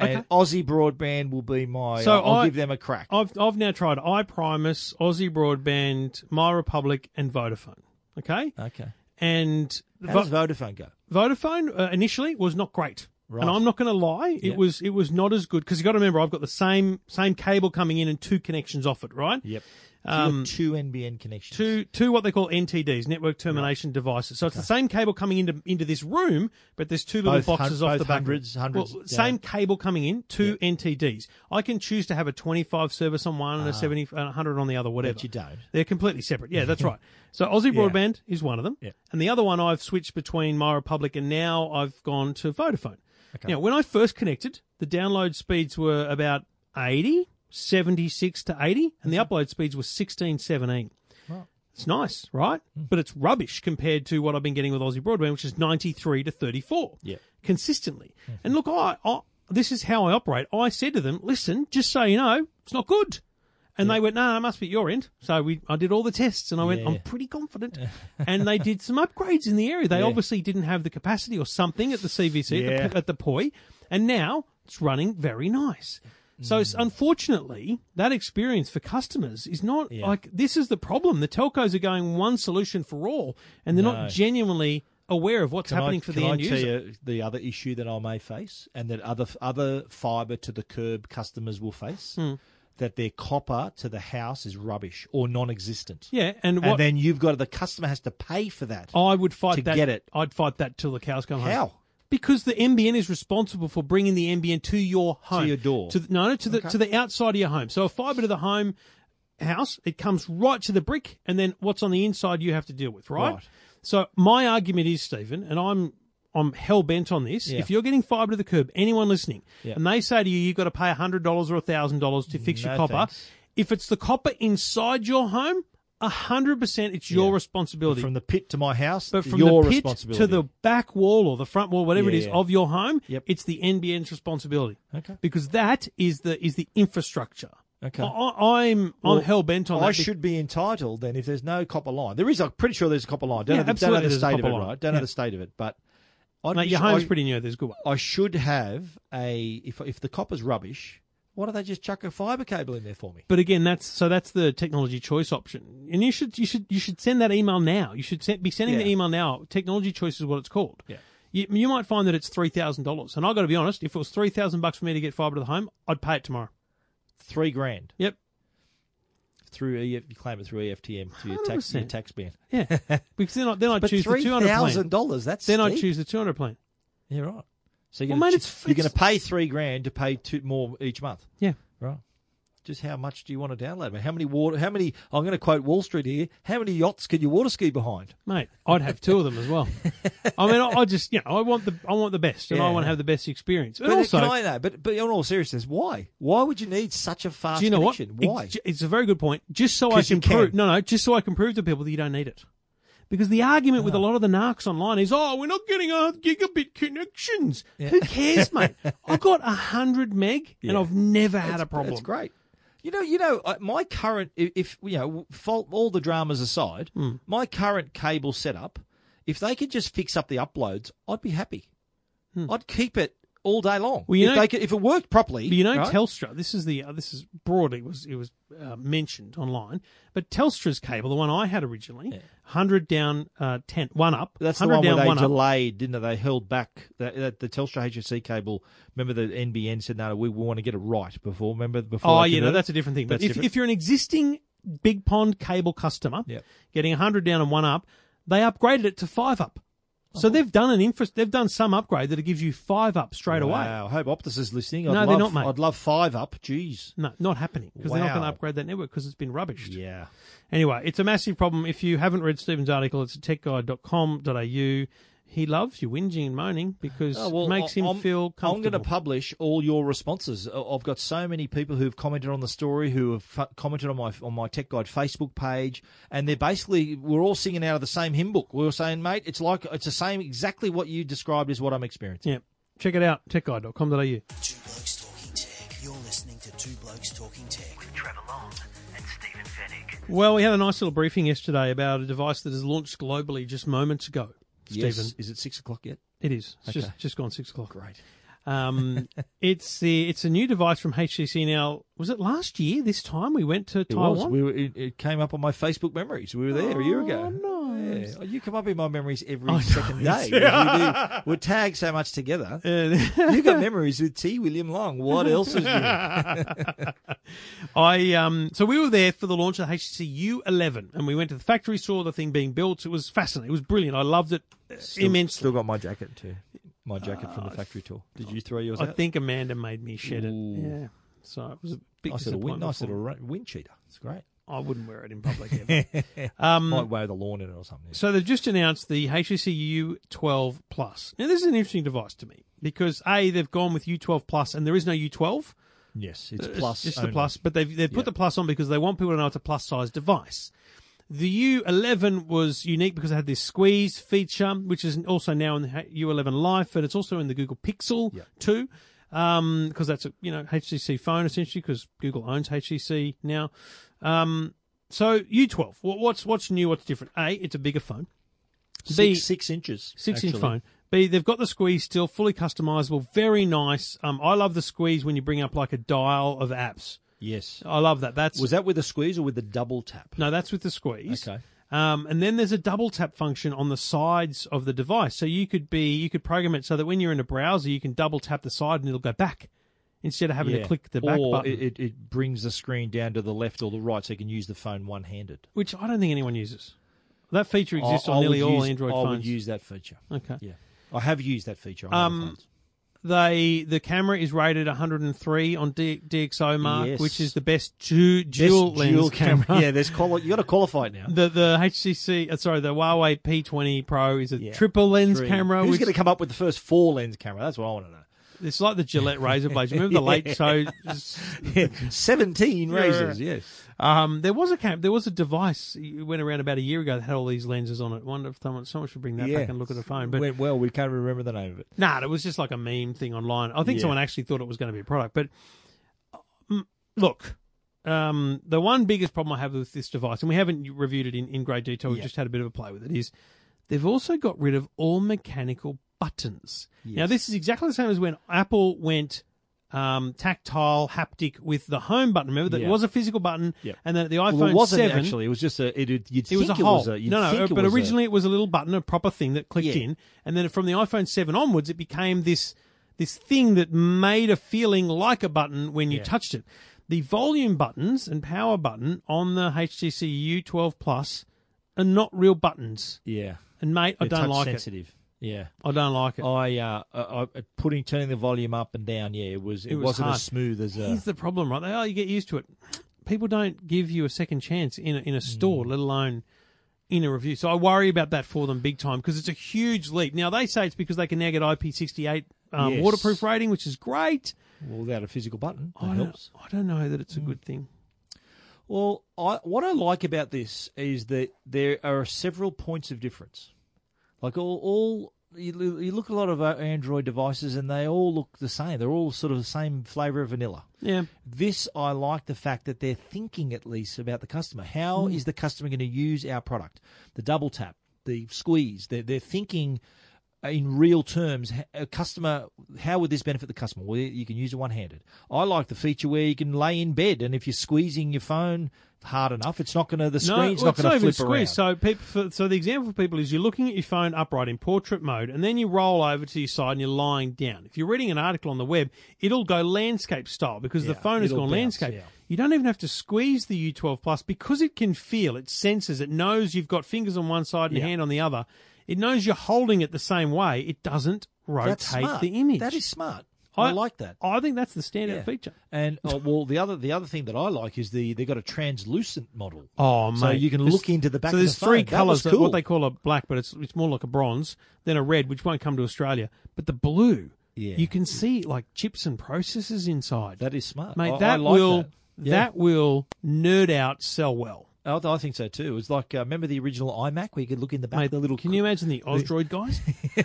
And Okay. Aussie Broadband will be my. So I'll I- give them a crack. I've I've now tried iPrimus, Aussie Broadband, My Republic, and Vodafone. Okay, okay. and How Vo- does Vodafone go? Vodafone uh, initially was not great. Right. And I'm not going to lie, it was it was not as good because you got to remember I've got the same same cable coming in and two connections off it, right? Yep. Um, two NBN connections. Two two what they call NTDs, network termination devices. So it's the same cable coming into into this room, but there's two little Both hun- boxes off both the back. hundreds- hundreds, Well, same cable coming in, two NTDs. I can choose to have a 25 service on one and a 70 and a 100 on the other, whatever. Ah. you don't. They're completely separate. Yeah, that's right. So Aussie Yeah. Broadband is one of them, Yeah. and the other one I've switched between My Republic and now I've gone to Vodafone. Okay. Now, when I first connected, the download speeds were about 80, 76 to 80, and the upload speeds were 16, 17. It's nice, right? Hmm. But it's rubbish compared to what I've been getting with Aussie Broadband, which is 93 to 34 Yeah. consistently. Mm-hmm. And look, I, I this is how I operate. I said to them, listen, just so you know, it's not good. And they went, no, it must be at your end. So we, I did all the tests, and I went, Yeah. I'm pretty confident. and they did some upgrades in the area. They Yeah. obviously didn't have the capacity or something at the CVC Yeah. at, the, at the POI, and now it's running very nice. So Mm. unfortunately, that experience for customers is not Yeah. like this is the problem. The telcos are going one solution for all, and they're No. not genuinely aware of what's Can happening I, for the I end tell user. you the other issue that I may face, and that other other fibre to the curb customers will face? Hmm. That their copper to the house is rubbish or non-existent. Yeah, and and then you've got the customer has to pay for that. I would fight to that. get it. I'd fight that till the cows come home. How? Because the NBN is responsible for bringing the NBN to your home, to your door. To the, no, no, to the to the outside of your home. So a fibre to the home house, it comes right to the brick, and then what's on the inside you have to deal with, right? Right. So my argument is, Stephen, and I'm I'm hell bent on this. Yeah. If you're getting fibre to the curb, anyone listening, Yeah. and they say to you, you've got to pay hundred dollars or thousand dollars to fix your copper. thanks. If it's the copper inside your home, hundred percent, it's your Yeah. responsibility. From the pit to my house, But from your the pit responsibility. to the back wall or the front wall, whatever it Yeah, is yeah. of your home, Yep. it's the NBN's responsibility. Okay. Because that is the is the infrastructure. Okay. I, I- I'm Well, I'm hell bent on I should be entitled then if there's no copper line. There is. I'm pretty sure there's a copper line. Don't, Yeah, know, the, don't know absolutely the state of it, line. right? Don't know the state of it, but I'd Mate, be- your home's I- pretty new. There's good one. I should have a if if the copper's rubbish, why don't they just chuck a fibre cable in there for me? But again, that's so that's the technology choice option, and you should you should you should send that email now. You should send, be sending the email now. Technology choice is what it's called. Yeah. You, you might find that it's three thousand dollars, and I got to be honest. If it was three thousand bucks for me to get fibre to the home, I'd pay it tomorrow. Three grand Yep. through EF, you claim it through EFTM to your tax your tax ban. Yeah, because then I then I'd But choose the two hundred plan. dollars. That's Then I'd choose the two hundred plan. Yeah, right. So you're Well, going mate, it's- you're going to pay three grand to pay two more each month, Yeah. right? Just how much do you want to download? How many water? How many? I'm going to quote Wall Street here. How many yachts can you water ski behind? Mate, I'd have two of them as well. I mean, I, I just, you know, I want the, I want the best, and I want to have the best experience. But, uh, But also, can I know? But but in all seriousness, why? Why would you need such a fast do you know what? connection? Why? It's, it's a very good point. Just so I can, can. prove, no, no, just so I can prove to people that you don't need it. Because the argument with a lot of the narcs online is, oh, we're not getting a gigabit connections. Who cares, mate? I've got a hundred meg, and Yeah. I've never had a problem. That's great. You know, you know, my current, if, you know, fault all the dramas aside, Hmm. my current cable setup, if they could just fix up the uploads, I'd be happy. I'd keep it all day long. Well, you if know- they could, if it worked properly, But you know, right? Telstra. This is the uh, this is broadly was it was uh, mentioned online, but Telstra's cable, the one I had originally, hundred down, uh, ten, one up. That's the 100 one down, where they one up. didn't they? They held back that, that the Telstra HFC cable. Remember the NBN said, "No, we, we want to get it right before." Remember before? Oh, yeah, no, that's a different thing. But That's if, different. if you're an existing BigPond cable customer, Yep. getting 100 down and one up, they upgraded it to five up. So they've done an infra- they've done some upgrade that gives you five up straight away. Wow, I hope Optus is listening. I'd No, love, they're not, mate. I'd love five up. Jeez. No, not happening because they're not going to Wow. upgrade that network because it's been rubbished. Yeah. Anyway, it's a massive problem. If you haven't read Stephen's article, it's at techguide.com.au. He loves you whinging and moaning because Oh, well, it makes him I'm- feel comfortable. I'm going to publish all your responses. I- I've got so many people who've commented on the story, who have fu- commented on my on my Tech Guide Facebook page, and they're basically we're all singing out of the same hymn book. We were saying, mate, it's like it's the same exactly what you described is what I'm experiencing. yeah, check it out. Techguide.com.au. Two Blokes Talking Tech. You're listening to Two Blokes Talking Tech with Trevor Long and Stephen Fenech. Well, we had a nice little briefing yesterday about a device that has launched globally just moments ago. Yes. Stephen, Is it six o'clock yet? it is. It's Okay. just just gone six o'clock. Great. Um, it's the it's a new device from HTC. Now, was it last year? This time we went to It Taiwan. was. We were, it, it came up on my Facebook memories. We were there a year ago. Oh, nice. Yeah. Oh, You come up in my memories every Oh, second nice. day. We do, we're tagged so much together. Uh, you got memories with T. William Long. What else is new? I um so we were there for the launch of the HTC U11 and we went to the factory saw the thing being built. It was fascinating. It was brilliant. I loved it uh, immensely. Still got my jacket too. My jacket from the factory tour. Did you throw yours I out? think Amanda made me shed it. Ooh. Yeah. So it was a big nice little wind, disappointment. nice for me. little ra- wind cheater. It's great. I wouldn't wear it in public ever. um, Might wear the lawn in it or something. So they've just announced the HTC U12 Plus. Now this is an interesting device to me because a they've gone with U12 Plus and there is no U12. yes, it's It's plus. just only. the plus, but they've they've put Yeah. the plus on because they want people to know it's a plus size device. The U11 was unique because it had this squeeze feature, which is also now in the U11 Life, and it's also in the Google Pixel Yeah. too, because that's a you know HTC phone essentially because Google owns HTC now. Um, so U12, what's what's new? What's different? A, it's a bigger phone. B- Six, six inches. Six inch phone. B, they've got the squeeze still fully customizable, very nice. Um, I love the squeeze when you bring up like a dial of apps. Yes. I love that. That's Was that with the squeeze or with the double tap? no, that's with the squeeze. Okay. Um, and then there's a double tap function on the sides of the device, so you could be you could program it so that when you're in a browser, you can double tap the side and it'll go back instead of having to click the back or button, It, it, it brings the screen down to the left or the right so you can use the phone one handed. which I don't think anyone uses. That feature exists on nearly all Android I phones. would use that feature. okay. Yeah. I have used that feature on Um, phones. They the camera is rated 103 on D, DxO Mark, Yes. which is the best du- dual Best lens dual camera. yeah, there's quali- you got to qualify it now. The the HTC uh, sorry the Huawei P20 Pro is a Yeah. triple lens Three. camera. Who's which going to come up with the first four lens camera? That's what I want to know. it's like the Gillette razor blades. Remember the late show? Seventeen razors. Yes. Um, there was a cam, there was a device it went around about a year ago that had all these lenses on it. Wonder if someone, someone should bring that yeah. back and look at a phone. But went well. We can't remember the name of it. nah, it was just like a meme thing online. I think Yeah. someone actually thought it was going to be a product. But um, look, um, the one biggest problem I have with this device, and we haven't reviewed it in, in great detail, we Yeah. just had a bit of a play with it, is they've also got rid of all mechanical buttons. Now, this is exactly the same as when Apple went um, tactile haptic with the home button. Remember that Yeah. it was a physical button, Yeah. and then the iPhone well, it wasn't 7 actually. It was just a. It, you'd it think was a it hole. was a. No, no, it but was a- originally it was a little button, a proper thing that clicked Yeah. in, and then from the iPhone seven onwards, it became this this thing that made a feeling like a button when you Yeah. touched it. The volume buttons and power button on the HTC U12 Plus are not real buttons, yeah. and mate, I They're don't touch like sensitive. Yeah. I don't like it. I uh, I, I- putting turning the volume up and down. Yeah, it was it, It was wasn't hard. as smooth as. Uh, Here's the problem, right? They, oh, you get used to it. People don't give you a second chance in a, in a store, Mm. let alone in a review. So I worry about that for them big time because it's a huge leap. Now they say it's because they can now get IP68 um, Yes. waterproof rating, which is great. well, without a physical button, that I don't. I don't know that it's Mm. a good thing. Well, I, what I like about this is that there are several points of difference. Like all, all you, you look at a lot of uh, Android devices, and they all look the same. They're all sort of the same flavor of vanilla. Yeah, This, I like the fact that they're thinking at least about the customer. How is the customer going to use our product? The double tap, the squeeze. They're, they're thinking in real terms. a customer, how would this benefit the customer? Well, you can use it one handed. I like the feature where you can lay in bed, and if you're squeezing your phone hard enough, it's not going to, the screen's well, not going to flip around. squeezed. So, people, for, so the example for people is you're looking at your phone upright in portrait mode, and then you roll over to your side and you're lying down. If you're reading an article on the web, it'll go landscape style because the phone has gone bounce, landscape. yeah. You don't even have to squeeze the U12 Plus because it can feel, it senses, it knows you've got fingers on one side and a Yeah. hand on the other. It knows you're holding it the same way. It doesn't rotate the image. That is smart. I, like that. I think that's the standout Yeah. feature. And oh, well, the other the other thing that I like is the they got a translucent model. Oh, So you can There's- look into the back So of there's the three phone. That was colours, cool. what they call a black, but it's it's more like a bronze, than a red, which won't come to Australia. But the blue, Yeah. you can see like chips and processes inside. That is smart, mate. I- I that like will that. Yeah. that will nerd out sell well. I, I think so too. It's like uh, remember the original iMac where you could look in the back Mate, of the little. can you imagine the Ausdroid guys?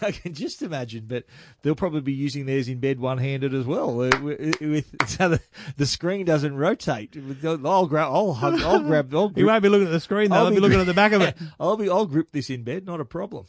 I can just imagine, but they'll probably be using theirs in bed one-handed as well. uh, With, with so the, the screen doesn't rotate. I'll grab. I'll hug. I'll grab. I'll you won't be looking at the screen though. I'll I'll be be looking at the back of it. I'll be. I'll grip this in bed. Not a problem.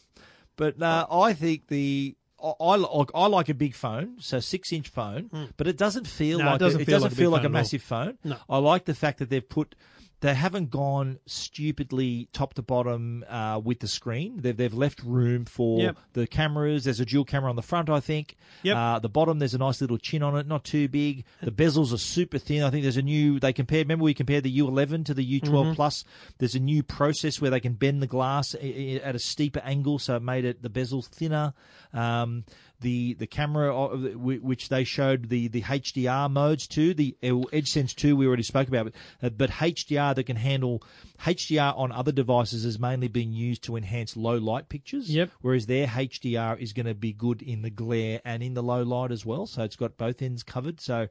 But uh, I think the. I, I like I like a big phone, so six inch phone, but it doesn't feel. No, it like doesn't a, it feel doesn't like feel like a phone at all. massive phone. No. I like the fact that they've put they haven't gone stupidly top to bottom uh, with the screen. They've they've left room for Yep. the cameras. There's a dual camera on the front, I think. Yep. Uh, the bottom there's a nice little chin on it, not too big. The bezels are super thin. I think there's a new they compared. Remember we compared the U11 to the U12 Mm-hmm. Plus. There's a new process where they can bend the glass at a steeper angle, so it made it the bezels thinner. Um, the the camera uh, which they showed the the HDR modes to The uh, EdgeSense 2 we already spoke about, but, uh, but HDR that can handle HDR on other devices has mainly been used to enhance low light pictures. Yep. Whereas their HDR is going to be good in the glare and in the low light as well. So it's got both ends covered. So.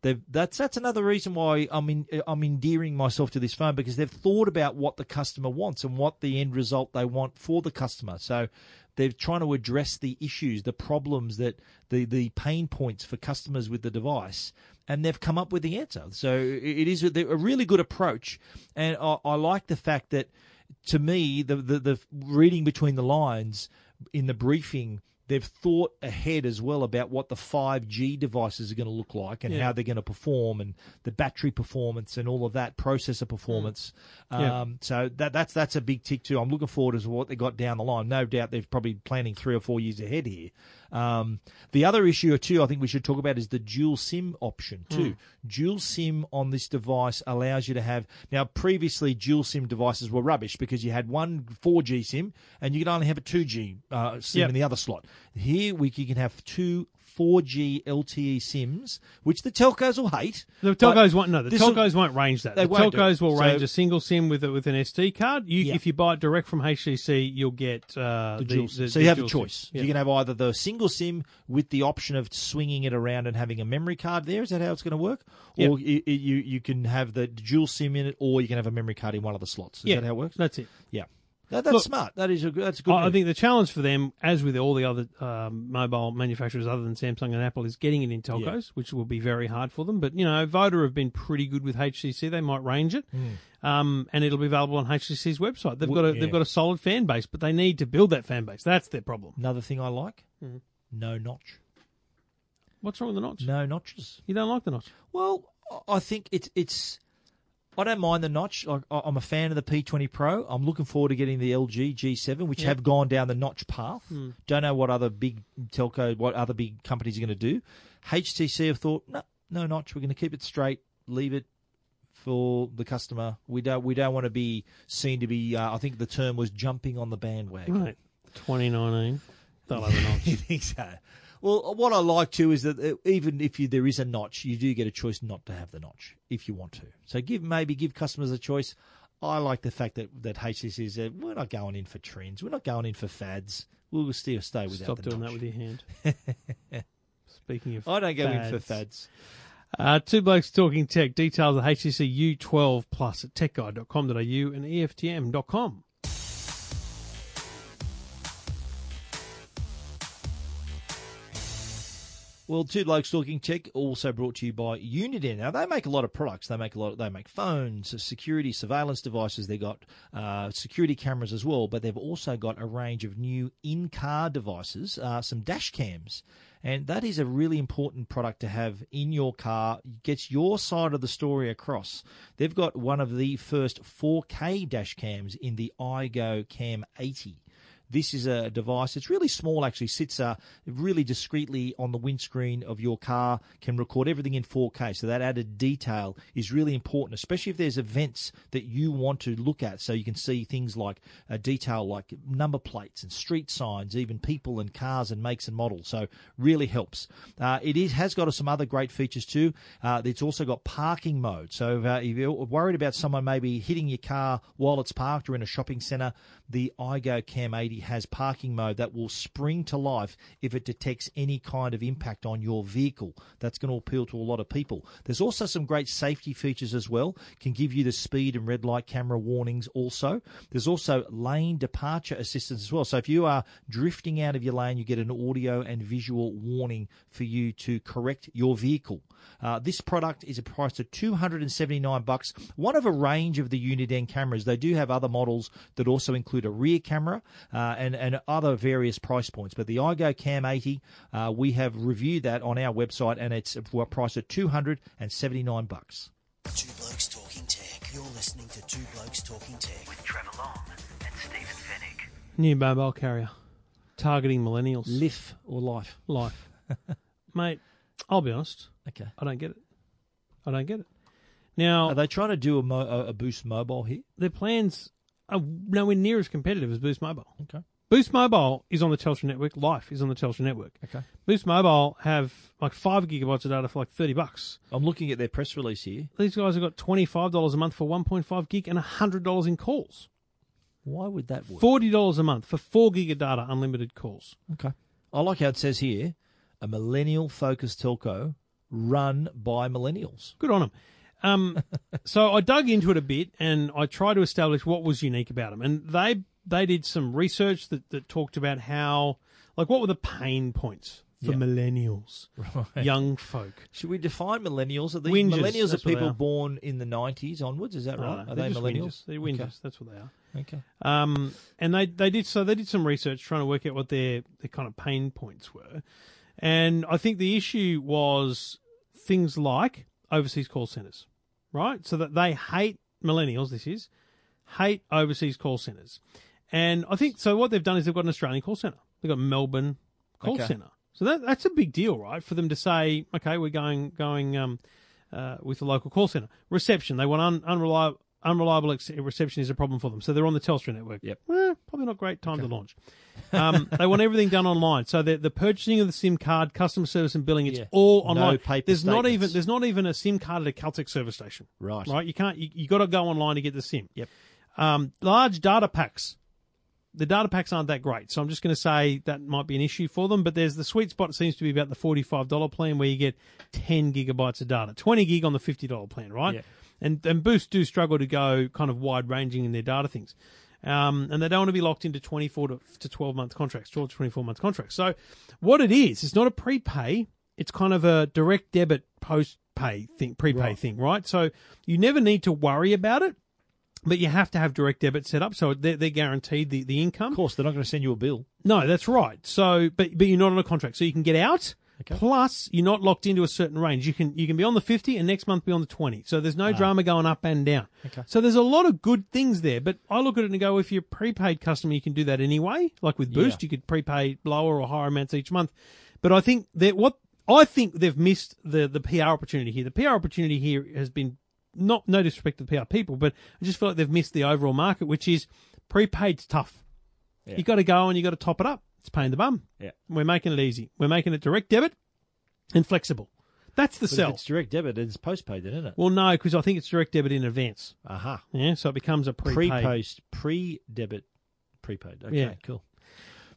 They've, that's that's another reason why I'm in, I'm endearing myself to this phone because they've thought about what the customer wants and what the end result they want for the customer. So they're trying to address the issues, the problems that the the pain points for customers with the device, and they've come up with the answer. So it is a, really good approach, and I, I like the fact that to me the, the the reading between the lines in the briefing. They've thought ahead as well about what the 5G devices are going to look like and Yeah. how they're going to perform and the battery performance and all of that processor performance. Yeah. Um, so that that's that's a big tick too. I'm looking forward to what they got down the line. No doubt they're probably planning three or four years ahead here. Um, the other issue or two I think we should talk about is the dual SIM option too. Dual SIM on this device allows you to have now previously dual SIM devices were rubbish because you had one 4G SIM and you could only have a 2G uh, SIM Yep. in the other slot. Here we you can have two 4G LTE SIMs, which the telcos will hate. The telcos won't no. The telcos won't range that. They the telcos will So- range a single SIM with a, with an SD card. You, Yeah. if you buy it direct from HTC, you'll get uh, the the, dual the- SIM. the so you have a choice. Yeah. You can have either the single SIM with the option of swinging it around and having a memory card there. Is that how it's going to work? Yep. Or y- y- you you can have the dual SIM in it, or you can have a memory card in one of the slots. Is yeah, that how it works? That's it. Yeah, that, that's Look, smart. That is a good. That's a good. I I think the challenge for them, as with all the other um, mobile manufacturers other than Samsung and Apple, is getting it in telcos, which will be very hard for them. But you know, Voda have been pretty good with HTC. They might range it, um, and it'll be available on HTC's website. They've. Well, got a yeah. they've got a solid fan base, but they need to build that fan base. That's their problem. Another thing I like: Mm-hmm. no notch, What's wrong with the notch? no notches. You don't like the notch? Well, I- I think it's it's. I don't mind the notch. Like, I'm a fan of the P20 Pro. I'm looking forward to getting the LG G7, which Yeah. have gone down the notch path. Hmm. Don't know what other big telco, what other big companies are going to do. HTC have thought, no, no notch. We're going to keep it straight, leave it for the customer. We don't we don't want to be seen to be. Uh, I think the term was jumping on the bandwagon. Right. 2019. They'll have a You notch. think so? Well, what I like too is that uh, even if you, there is a notch, you do get a choice not to have the notch if you want to. So give maybe give customers a choice. I like the fact that that HTC is uh, we're not going in for trends, we're not going in for fads. We'll still stay without Stop the doing notch. that with your hand. Speaking of I don't go in for fads. Uh, two blokes talking tech. Details of HTC U12 Plus at techguide.com.au and EFTM.com. Well, two blokes talking tech also brought to you by Uniden. Now they make a lot of products. They make a lot. they make phones, security, surveillance devices. They got uh, security cameras as well, but they've also got a range of new in-car devices, uh, some dash cams, and that is a really important product to have in your car. It gets your side of the story across. They've got one of the first 4K dash cams in the iGo Cam 80. This is a device. It's really small, actually. Sits uh, really discreetly on the windscreen of your car. Can record everything in 4K. So that added detail is really important, especially if there's events that you want to look at. So you can see things like uh, detail, like number plates and street signs, even people and cars and makes and models. So really helps. Uh, it is has got some other great features too. Uh, it's also got parking mode. So uh, if you're worried about someone maybe hitting your car while it's parked or in a shopping centre, the iGo Cam 80 has parking mode that will spring to life if it detects any kind of impact on your vehicle. That's going to appeal to a lot of people. There's also some great safety features as well. Can give you the speed and red light camera warnings also. There's also lane departure assistance as well. So if you are drifting out of your lane, you get an audio and visual warning for you to correct your vehicle. Uh, this product is priced at 279 bucks. One of a range of the Uniden cameras. They do have other models that also include a rear camera uh, and and other various price points. But the iGo Cam 80, uh, we have reviewed that on our website, and it's a price at 279 bucks. Two Blokes Talking Tech. You're listening to Two Blokes Talking Tech with Trevor Long and Stephen Fenech. New mobile carrier targeting millennials. Life or life? Life. Mate, I'll be honest. Okay. I don't get it. I don't get it. Now, Are they trying to do a, mo- a- a Boost Mobile here? their plans are nowhere near as competitive as Boost Mobile. Okay. Boost Mobile is on the Telstra network. Life is on the Telstra network. Okay. Boost Mobile have like five gigabytes of data for like thirty bucks. I'm looking at their press release here. These guys have got twenty five dollars a month for one point five gig and hundred dollars in calls. Why would that work? Forty dollars a month for four gig of data, unlimited calls. Okay. I like how it says here a millennial focused telco run by millennials. Good on them. Um, so I dug into it a bit and I tried to establish what was unique about them. And they they did some research that, that talked about how, like, what were the pain points for Yeah. millennials, young folk. Should we define millennials? Are these Whingers, millennials are that's what they people are. born in the 90s onwards? Is that right? No, are they're they millennials? whingers. They're whingers. That's what they are. Okay. okay. Um, and they, they did so they did some research trying to work out what their their kind of pain points were, and I think the issue was things like overseas call centers, right? So that they hate millennials. This is hate overseas call centers, and I think so. What they've done is they've got an Australian call center. They've got Melbourne call Okay. center. So that that's a big deal, right? For them to say, okay, we're going going um, uh, with the local call center reception. They want un, unreliable. Unreliable ex- reception is a problem for them, so they're on the Telstra network. Yep. Eh, probably not great time to launch. Um, they want everything done online, so the the purchasing of the SIM card, customer service, and billing, it's Yeah. all No online. paper there's not even there's not even a SIM card at a Caltex service station. Right. Right. You can't. You, you got to go online to get the SIM. Yep. Um, large data packs. The data packs aren't that great, so I'm just going to say that might be an issue for them. But there's the sweet spot seems to be about the forty-five dollar plan where you get ten gigabytes of data, twenty gig on the fifty dollar plan, right? Yeah. And and Boost do struggle to go kind of wide ranging in their data things, um, and they don't want to be locked into twenty-four to, to twelve month contracts, 12 to twenty-four month contracts. So what it is, it's not a prepay; it's kind of a direct debit post pay thing, prepay Right. thing, right? So you never need to worry about it but you have to have direct debit set up, so they're, they're guaranteed the, the income. Of course, they're not going to send you a bill. No, that's right. So, but but you're not on a contract, so you can get out. Okay. Plus, you're not locked into a certain range. You can you can be on the 50 and next month be on the 20. So there's no drama going up and down. Ah. Okay. So there's a lot of good things there. But I look at it and go, if you're a prepaid customer, you can do that anyway. Like with Boost, Yeah. you could prepay lower or higher amounts each month. But I think that what I think they've missed the the PR opportunity here. The PR opportunity here has been not no disrespect to the PR people, but I just feel like they've missed the overall market, which is prepaid's tough. Yeah. You got to go and you got to top it up. It's paying the bum. Yeah. We're making it easy. We're making it direct debit and flexible. That's the But sell. it's direct debit, it's postpaid, then, isn't it? Well, no, because I think it's direct debit in advance. Aha. Yeah, so it becomes a prepaid. Pre-post, pre-debit, prepaid. Okay, Yeah. cool.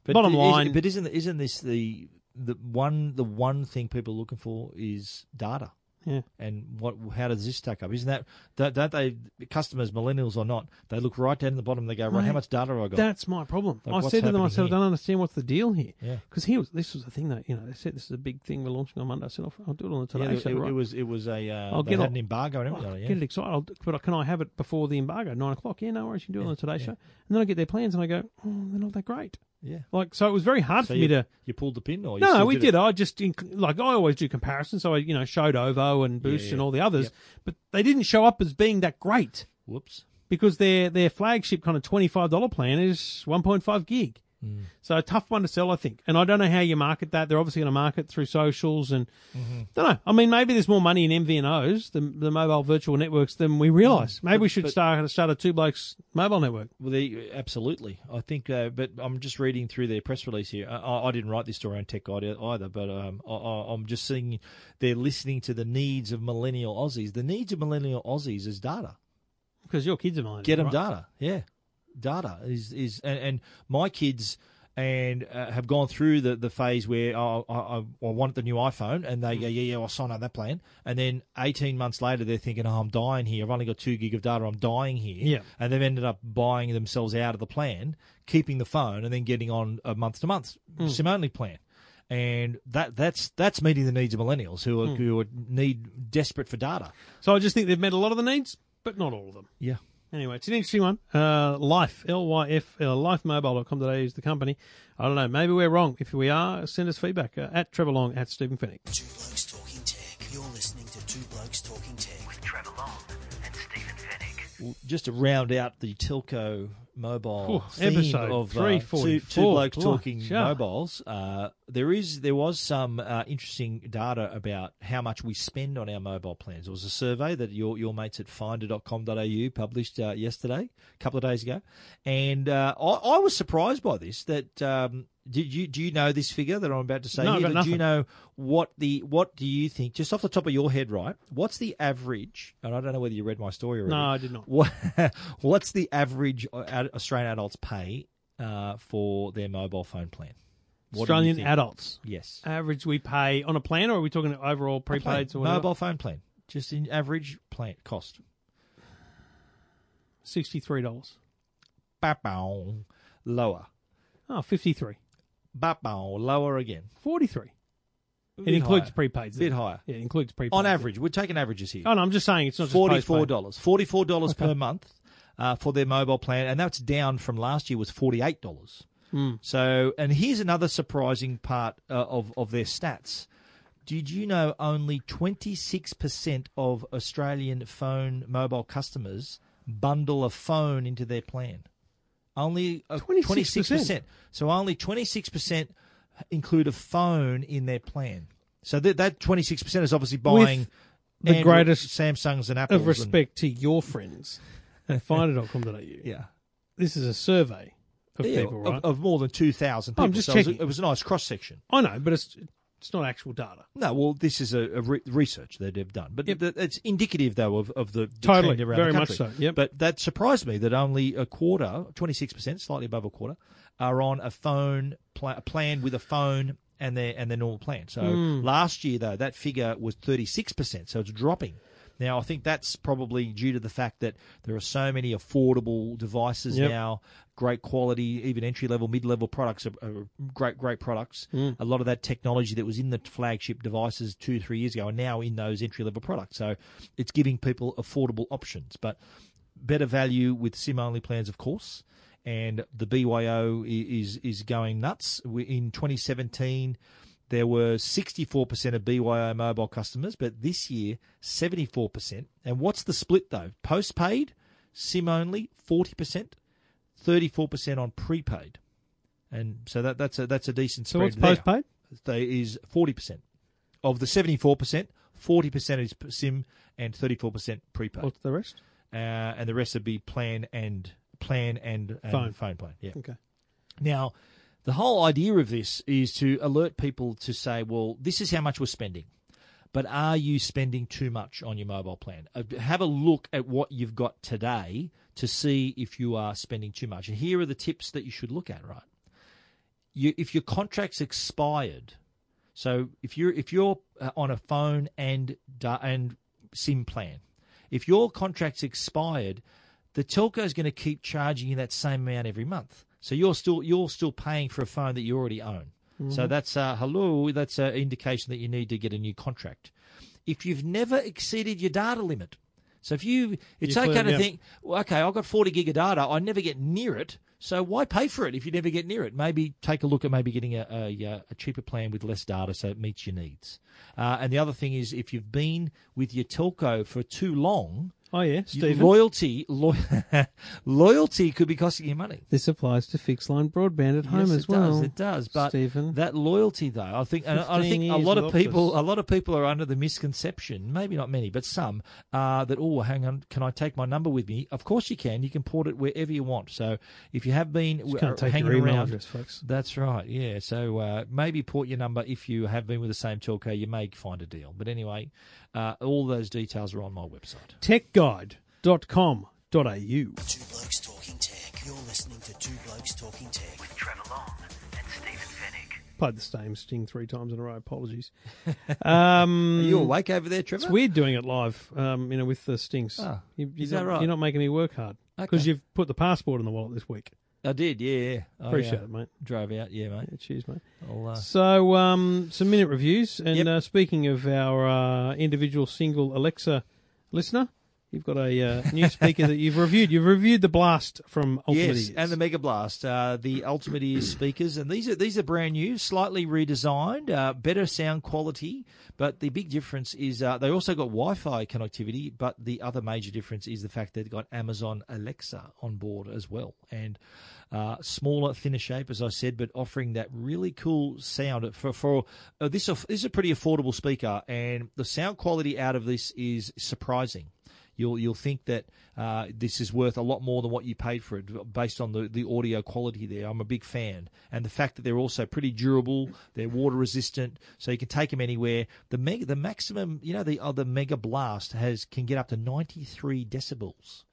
But Bottom is- line- but isn't isn't this the the one the one thing people are looking for is data? Yeah. And what? How does this stack up? Isn't that don't, don't they customers, millennials or not? They look right down to the bottom. and They go, right, how much data have I got? That's my problem. Like, I said to them, I said, I don't understand what's the deal here. Yeah. Because here was this was the thing that you know they said this is a big thing we're launching on Monday. I said I'll, I'll do it on the Yeah, Today it, Show. it- right? it was it was a uh, I'll get an embargo and everything. it, yeah. Get it excited. I'll, but can I have it before the embargo, nine o'clock? Yeah, no worries. You can do it on the Today yeah. Show. And then I get their plans and I go, oh, they're not that great. Yeah. Like so, it was very hard So for me to. you pulled the pin, or you No, we did it? I just like I always do comparisons. So I, you know, showed Ovo and Boost Yeah, and all the others, Yep. but they didn't show up as being that great Whoops. because their their flagship kind of twenty five dollar plan is one point five gig. Mm. So a tough one to sell, I think. And I don't know how you market that. They're obviously going to market through socials and Mm-hmm. don't know. I mean, maybe there's more money in MVNOs, the the mobile virtual networks, than we realise. Maybe we should Mm. but- start start a two blokes mobile network. Well, they, absolutely. I think, uh, but I'm just reading through their press release here. I, I didn't write this story on Tech Guide either, but um, I, I- I'm just seeing they're listening to the needs of millennial Aussies. The needs of millennial Aussies is data. Because your kids are mine. Get them right? data. Yeah, data is is and, and my kids and uh, have gone through the, the phase where oh, I, I, I want the new iPhone, and they go, yeah, yeah, I'll sign up that plan. And then 18 months later, they're thinking, oh, I'm dying here. I've only got two gig of data. I'm dying here. Yeah. And they've ended up buying themselves out of the plan, keeping the phone, and then getting on a month to month SIM only plan. And that that's that's meeting the needs of millennials who are who are need desperate for data. So I just think they've met a lot of the needs, but not all of them. Yeah. Anyway, it's an interesting one. Uh, Life, L-Y-F, uh, lyfmobile.com.au is the company. I don't know. Maybe we're wrong. If we are, send us feedback uh, at Trevor Long, at Stephen Fenech. Two Blokes Talking Tech. You're listening to Two Blokes Talking Tech with Trevor Long just to round out the telco mobile Whew, theme episode of uh, two, 344. two blokes talking sure. mobiles, uh, there is there was some uh, interesting data about how much we spend on our mobile plans. There was a survey that your your mates at Finder.com.au published uh, yesterday, a couple of days ago, and uh, I, I was surprised by this. That um, did you do you know this figure that I'm about to say? No? Do you know what the what do you think just off the top of your head? Right, what's the average? And I don't know whether you read my story already. No, I did not. What, what's the average uh, Australian adults pay uh, for their mobile phone plan? What Australian adults. Yes. Average we pay on a plan, or are we talking overall Plan. prepaids or whatever? Mobile phone plan. Just in average plan cost. $63. Ba-bow. Lower. Oh, 53 Ba-bow. Lower again. 43 It bit includes higher. prepaids. bit higher. Yeah, it includes prepaids. On average, we're taking averages here. Oh, no, I'm just saying it's not just Forty-four postpaid. dollars. Forty-four dollars Okay. per month uh, for their mobile plan, and that's down from last year was forty-eight dollars. Hmm. So, and here's another surprising part uh, of of their stats. Did you know only twenty-six percent of Australian phone mobile customers bundle a phone into their plan? Only uh, 26%. percent. So only twenty-six percent include a phone in their plan. So that that twenty-six percent is obviously buying the Android- greatest Samsungs and Apples Of respect to your friends at finder.com.au. And, yeah. This is a survey of Yeah, people, of, right? of more than two thousand people. I'm just so it was, a, checking. it was a nice cross section. I know, but it's it's not actual data. No, well, this is a, a re- research that they've done, but Yep. th- it's indicative though of, of the, the Totally, trend around very the much so, yep. But that surprised me that only a quarter, twenty six percent, slightly above a quarter, are on a phone a plan with a phone and their and their normal plan. So Hmm. last year though, that figure was thirty six percent, so it's dropping. Now I think that's probably due to the fact that there are so many affordable devices Yep. now, great quality, even entry level, mid level products are, are great, great products. Hmm. A lot of that technology that was in the flagship devices two, three years ago are now in those entry level products. So it's giving people affordable options, but better value with SIM only plans, of course. And the BYO is is going nuts. We- In 2017, there were 64% of BYO mobile customers, but this year 74%. And what's the split though? Postpaid, SIM only, 40%, 34% on prepaid. And so that, that's a that's a decent So spread what's there. postpaid? There is 40%. Of the 74%, forty percent is SIM, and thirty four percent prepaid. What's the rest? uh, and the rest would be plan and plan and, and Phone. phone plan. Yeah. Okay. Now, the whole idea of this is to alert people to say, well, this is how much we're spending. But are you spending too much on your mobile plan? Uh, Have a look at what you've got today to see if you are spending too much. And here are the tips that you should look at, right? You, if your contract's expired, so if you're if you're uh, on a phone and and SIM plan, if your contract's expired, the telco is going to keep charging you that same amount every month. So you're still you're still paying for a phone that you already own. So that's uh, hello. That's an indication that you need to get a new contract. If you've never exceeded your data limit, so if you, it's You okay clear- to yeah. think, well, okay, I've got 40 gig of data. I never get near it. So why pay for it if you never get near it? Maybe take a look at maybe getting a, a, a cheaper plan with less data so it meets your needs. Uh, and the other thing is if you've been with your telco for too long, Oh yeah, Stephen. loyalty lo- loyalty could be costing you money. this applies to fixed line broadband at home yes, as it well. does. It does. But Stephen. that loyalty, though, I think, and I think a lot of people, Optus. a lot of people are under the misconception. Maybe not many, but some uh, that oh, hang on, can I take my number with me? Of course you can. You can port it wherever you want. So if you have been Just can't take hanging your around, address, folks. that's right. Yeah. So uh, maybe port your number if you have been with the same telco. You may find a deal. But anyway, uh, all those details are on my website. Techguide.com.au. Two Blokes Talking Tech. You're listening to Two Blokes Talking Tech with Trevor Long and Stephen Fenech. Played the same sting three times in a row. Apologies. Um, Are you awake over there, Trevor? It's weird doing it live, um, you know, with the stings. Ah, you, you're is that not, right? You're not making me work hard because Okay. you've put the passport in the wallet this week. I did. Yeah. yeah. Oh, Appreciate it, mate. Drove out. Yeah, mate. Yeah, cheers, mate. Uh, So, um, some minute reviews. And Yep. uh, speaking of our uh, individual single Alexa listener, you've got a uh, new speaker that you've reviewed. You've reviewed the Blast from Ultimate Yes, Ears. and the Mega Blast, uh, the Ultimate Ears speakers, and these are these are brand new, slightly redesigned, uh, better sound quality. But the big difference is uh, they also got Wi-Fi connectivity. But the other major difference is the fact they've got Amazon Alexa on board as well, and uh, smaller, thinner shape, as I said, but offering that really cool sound for for uh, this. This is a pretty affordable speaker, and the sound quality out of this is surprising you'll you'll think that uh, this is worth a lot more than what you paid for it based on the, the audio quality there. I'm a big fan, and the fact that they're also pretty durable, they're water resistant, so you can take them anywhere. The mega, the maximum, you know, the other Mega Blast has can get up to 93 decibels.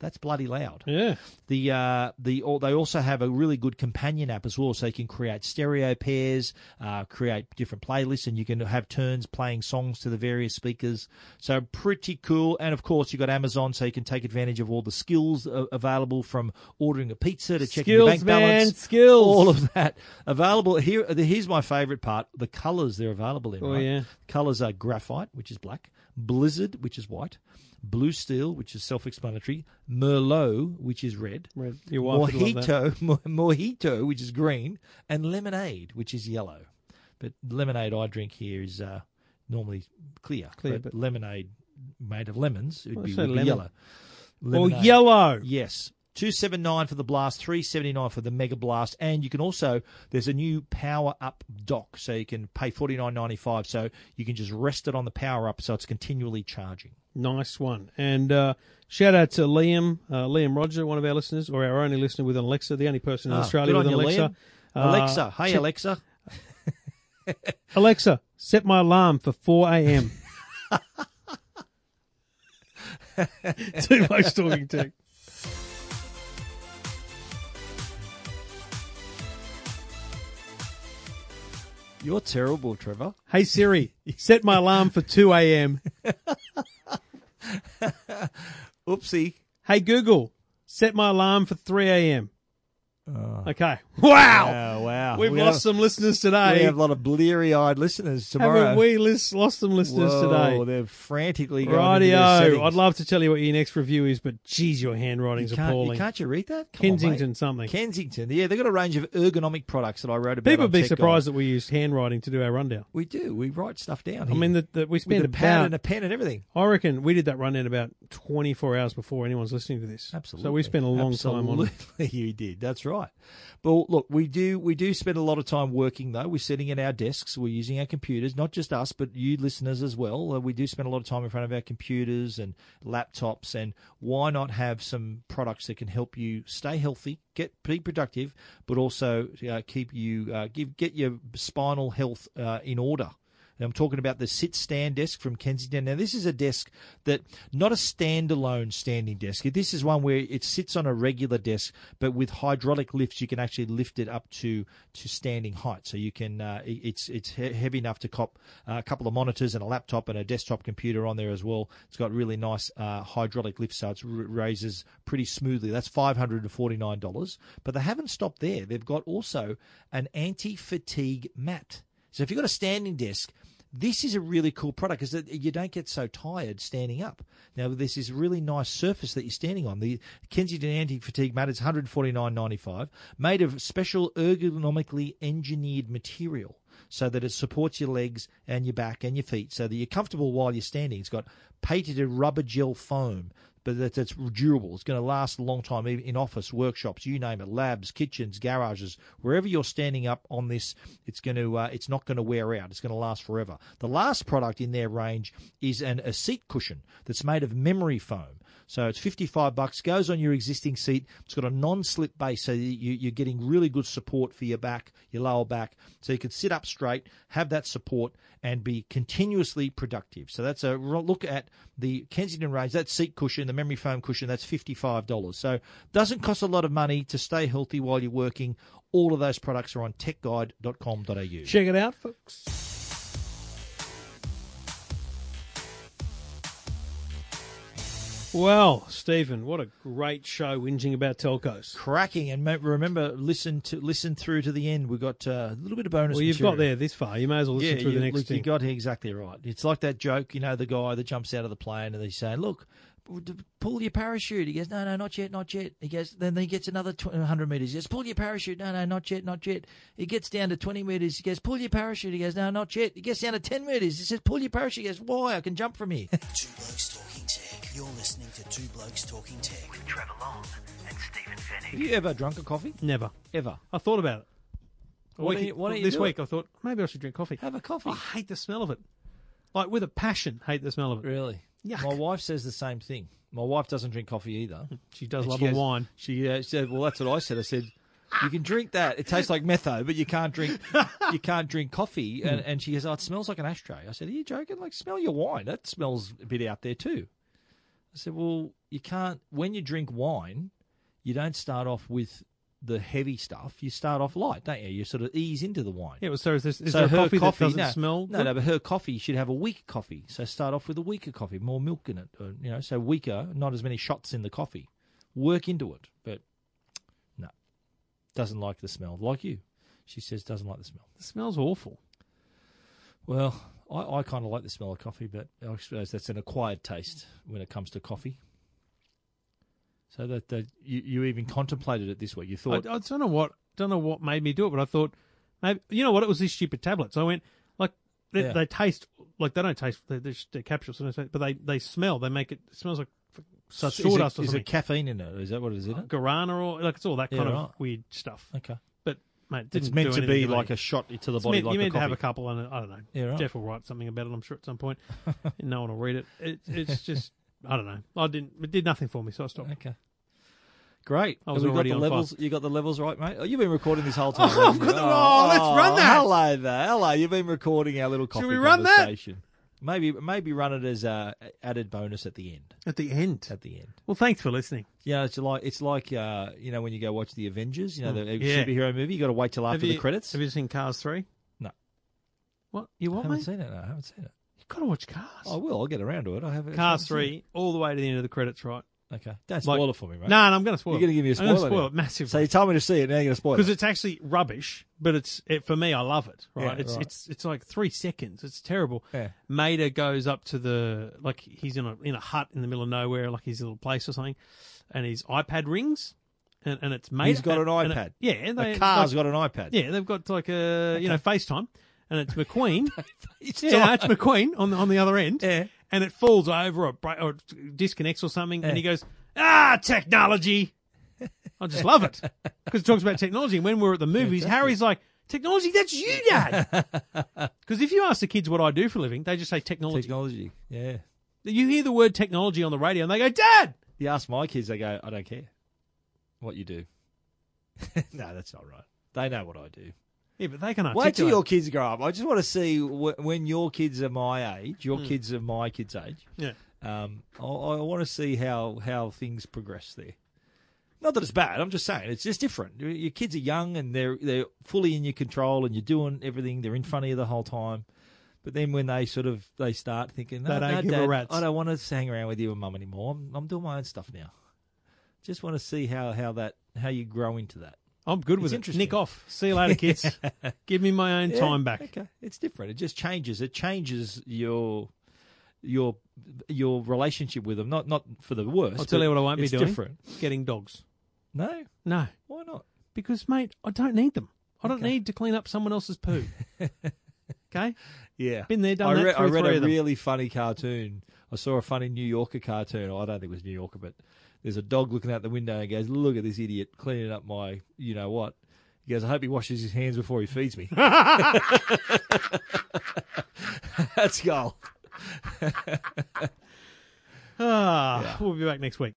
That's bloody loud. yeah. The uh, the or they also have a really good companion app as well, so you can create stereo pairs, uh, create different playlists, and you can have turns playing songs to the various speakers. So pretty cool. And of course, you've got Amazon, so you can take advantage of all the skills available from ordering a pizza to checking your Skills, bank man, balance. skills. All of that available here. Here's my favorite part: the colors they're available in. Oh, right? yeah. Colors are graphite, which is black, blizzard, which is white, blue steel, which is self-explanatory, merlot, which is red, Red. Your wife would love that. mojito, mo- mojito, which is green, and lemonade, which is yellow. But lemonade I drink here is uh, normally clear. Clear, but, but- lemonade made of lemons would Well, be, say would be lemon. yellow. Or yellow. Yes. 279 for the blast, 379 for the mega blast, and you can also there's a new power up dock, so you can pay 49.95, so you can just rest it on the power up, so it's continually charging. Nice one. And uh, shout out to Liam, uh, Liam Roger, one of our listeners, or our only listener with an Alexa, the only person in Ah, Australia with an you, Alexa. Uh, Alexa, hey Alexa, Alexa, set my alarm for 4 a.m. Too much talking tech. You're terrible, Trevor. Hey Siri, set my alarm for 2 a.m. Oopsie. Hey Google, set my alarm for 3 a.m. Uh, okay. Wow. Wow, wow. We've We lost have- some listeners today. We have a lot of bleary-eyed listeners tomorrow. Haven't we lis- lost some listeners Whoa, today? They're frantically going into their Rightio. I'd love to tell you what your next review is, but geez, your handwriting's can't, you can't you read that? Come on. Kensington something. Kensington. Yeah, they've got a range of ergonomic products that I wrote about. People would be surprised that we use handwriting to do our rundown. We do. We write stuff down. I mean, that that we with spend a pad and a pen and everything. I reckon we did that rundown about 24 hours before anyone's listening to this. Absolutely. So we spent a long time on it. Absolutely, you did. That's right. Right. But look, we do we do spend a lot of time working though. We're sitting at our desks. We're using our computers, not just us, but you listeners as well. Uh, we do spend a lot of time in front of our computers and laptops. And why not have some products that can help you stay healthy, get be productive, but also uh, keep you uh, give get your spinal health uh, in order. I'm talking about the sit stand desk from Kensington. Now, this is a desk that not a standalone standing desk. This is one where it sits on a regular desk, but with hydraulic lifts, you can actually lift it up to to standing height. So you can uh, it's it's heavy enough to cop uh, a couple of monitors and a laptop and a desktop computer on there as well. It's got really nice uh, hydraulic lift, so it raises pretty smoothly. That's five hundred and forty nine dollars. But they haven't stopped there. They've got also an anti fatigue mat. So if you've got a standing desk, this is a really cool product because you don't get so tired standing up. Now, this is a really nice surface that you're standing on. The Kensington Anti-Fatigue Mat is $149.95, made of special ergonomically engineered material so that it supports your legs and your back and your feet so that you're comfortable while you're standing. It's got patented rubber gel foam but that it's durable. It's going to last a long time, even in office, workshops, you name it, labs, kitchens, garages, wherever you're standing up on this, it's going to, uh, it's not going to wear out. It's going to last forever. The last product in their range is an, a seat cushion that's made of memory foam. So it's 55 bucks, goes on your existing seat. It's got a non-slip base, so you, are getting really good support for your back, your lower back. So you can sit up straight, have that support, and be continuously productive. So that's a look at the Kensington range. That seat cushion, the memory foam cushion, that's $55. So doesn't cost a lot of money to stay healthy while you're working. All of those products are on techguide.com.au. Check it out, folks. Well, Stephen, what a great show whinging about telcos. Cracking, and remember, listen to listen through to the end. We've got uh, a little bit of bonus. Well, you've material. got there this far. You may as well listen yeah, through you, the next look, thing. You got here exactly right. It's like that joke, you know, the guy that jumps out of the plane and he's saying, "Look, pull your parachute." He goes, "No, no, not yet, not yet." He goes, then he gets another 100 meters. He goes, "Pull your parachute." No, no, not yet, not yet. He gets down to 20 meters. He goes, "Pull your parachute." He goes, "No, not yet." He gets down to 10 meters. He says, "Pull your parachute." He goes, "Why? I can jump from here." Two Blokes Talking Tech. You're listening to Two Blokes Talking Tech with Trevor Long and Stephen Fenech. Have you ever drunk a coffee? Never. Ever? I thought about it. Why Week- don't you- why don't you this do week? I thought maybe I should drink coffee. Have a coffee. I hate the smell of it. Like with a passion, hate the smell of it. Really? Yuck. My wife says the same thing. My wife doesn't drink coffee either. She does And love she a goes- wine. She uh, said, "Well, that's what I said." I said, "You can drink that. It tastes like metho, but you can't drink. you can't drink coffee." And, and she goes, "Oh, it smells like an ashtray." I said, "Are you joking? Like, smell your wine. That smells a bit out there too." I said, "Well, you can't. When you drink wine, you don't start off with the heavy stuff. You start off light, don't you? You sort of ease into the wine." Yeah, well, so is, this, is so there a her coffee, coffee, doesn't no, smell? No, good? no, but her coffee should have a weak coffee. So start off with a weaker coffee, more milk in it. Or, you know, so weaker, not as many shots in the coffee. Work into it, but no, doesn't like the smell. Like you, she says doesn't like the smell. It smells awful. Well, I, I kind of like the smell of coffee, but I suppose that's an acquired taste when it comes to coffee. So that, that you, you even contemplated it this way. You I, thought, I don't know what don't know what made me do it, but I thought maybe you know what it was these stupid tablets. I went like they, Yeah. they taste like they don't taste they're, they're, just- they're capsules, so they say- but they they smell. They make it, it smells like f- so is, sawdust it, is something. it caffeine in it? Is that what it is in it? guarana or like it's all that Yeah, kind right. of weird stuff. Okay, mate, it it's meant to be like a shot to the It's body, meant, like you a meant to have a couple, and I don't know. Yeah, right. Jeff will write something about it. I'm sure at some point. no one will read it. it. It's just I don't know. I didn't. It did nothing for me, so I stopped. Okay. Great. I was Have we got already the on levels. You got the levels right, mate. Oh, you've been recording this whole time. Oh, I've got you? them all. Let's run oh, that. Hello there. Hello. You've been recording our little coffee we run that? Maybe maybe run it as a added bonus at the end. At the end. At the end. Well, thanks for listening. Yeah, it's like it's like uh, you know when you go watch the Avengers, you know the Mm. Yeah. superhero movie. You got to wait till after have the credits. Have you seen Cars Three? No. What you want? I haven't mate? seen it. No, I haven't seen it. You've got to watch Cars. I will. I'll get around to it. I have Cars Three, all the way to the end of the credits, right? It. Okay, don't Like- spoil it for me, mate. No, no, I'm going to spoil. You're gonna give me a it. I'm gonna spoiler spoil now. it massively. So you told me to see it. Now you're going to spoil it. because it's actually rubbish, but it's it, for me. I love it. Right? Yeah, it's right. it's it's like three seconds. It's terrible. Yeah. Mater goes up to the like he's in a in a hut in the middle of nowhere, like his little place or something, and his iPad rings, and, and it's Mater. He's got an and it- iPad. yeah, they, a car's like- got an iPad. yeah, they've got like a you know FaceTime, and it's McQueen. It's yeah, no, it's McQueen on the on the other end. Yeah. And it falls over or, or disconnects or something, Yeah. and he goes, "Ah, technology." I I just love it because it talks about technology. And when we're at the movies, Fantastic. Harry's like, "Technology, that's you, Dad." Because if you ask the kids what I do for a living, they just say technology. Technology. Yeah. You hear the word technology on the radio, and they go, "Dad." You ask my kids, they go, I don't care what you do. no, that's not right. They know what I do. Yeah, but they can Wait till your kids grow up. I just want to see wh- when your kids are my age, your kids are my kids' age. Yeah. Um, I, I want to see how, how things progress there. Not that it's bad. I'm just saying it's just different. Your- Your kids are young and they're they're fully in your control and you're doing everything. They're in front of you the whole time. But then when they sort of they start thinking, no, They don't no, give a Dad, rat's." I don't want to hang around with you and mum anymore. I'm, I'm doing my own stuff now. Just want to see how, how that how you grow into that. I'm good with it. Nick off. See you later, kids. Give me my own Yeah, time back. Okay, it's different. It just changes. It changes your your your relationship with them. Not not for the worse. I'll tell you what I won't be it's doing. Different. Getting dogs. No, No, why not? because mate, I don't need them. I don't Okay. need to clean up someone else's poo. okay, Yeah, Been there, done I that read, I read a really funny cartoon. I saw a funny New Yorker cartoon. Oh, I don't think it was New Yorker, but there's a dog looking out the window and goes, "Look at this idiot cleaning up my, you know what." He goes, "I hope he washes his hands before he feeds me." That's gold. ah, we'll be back next week.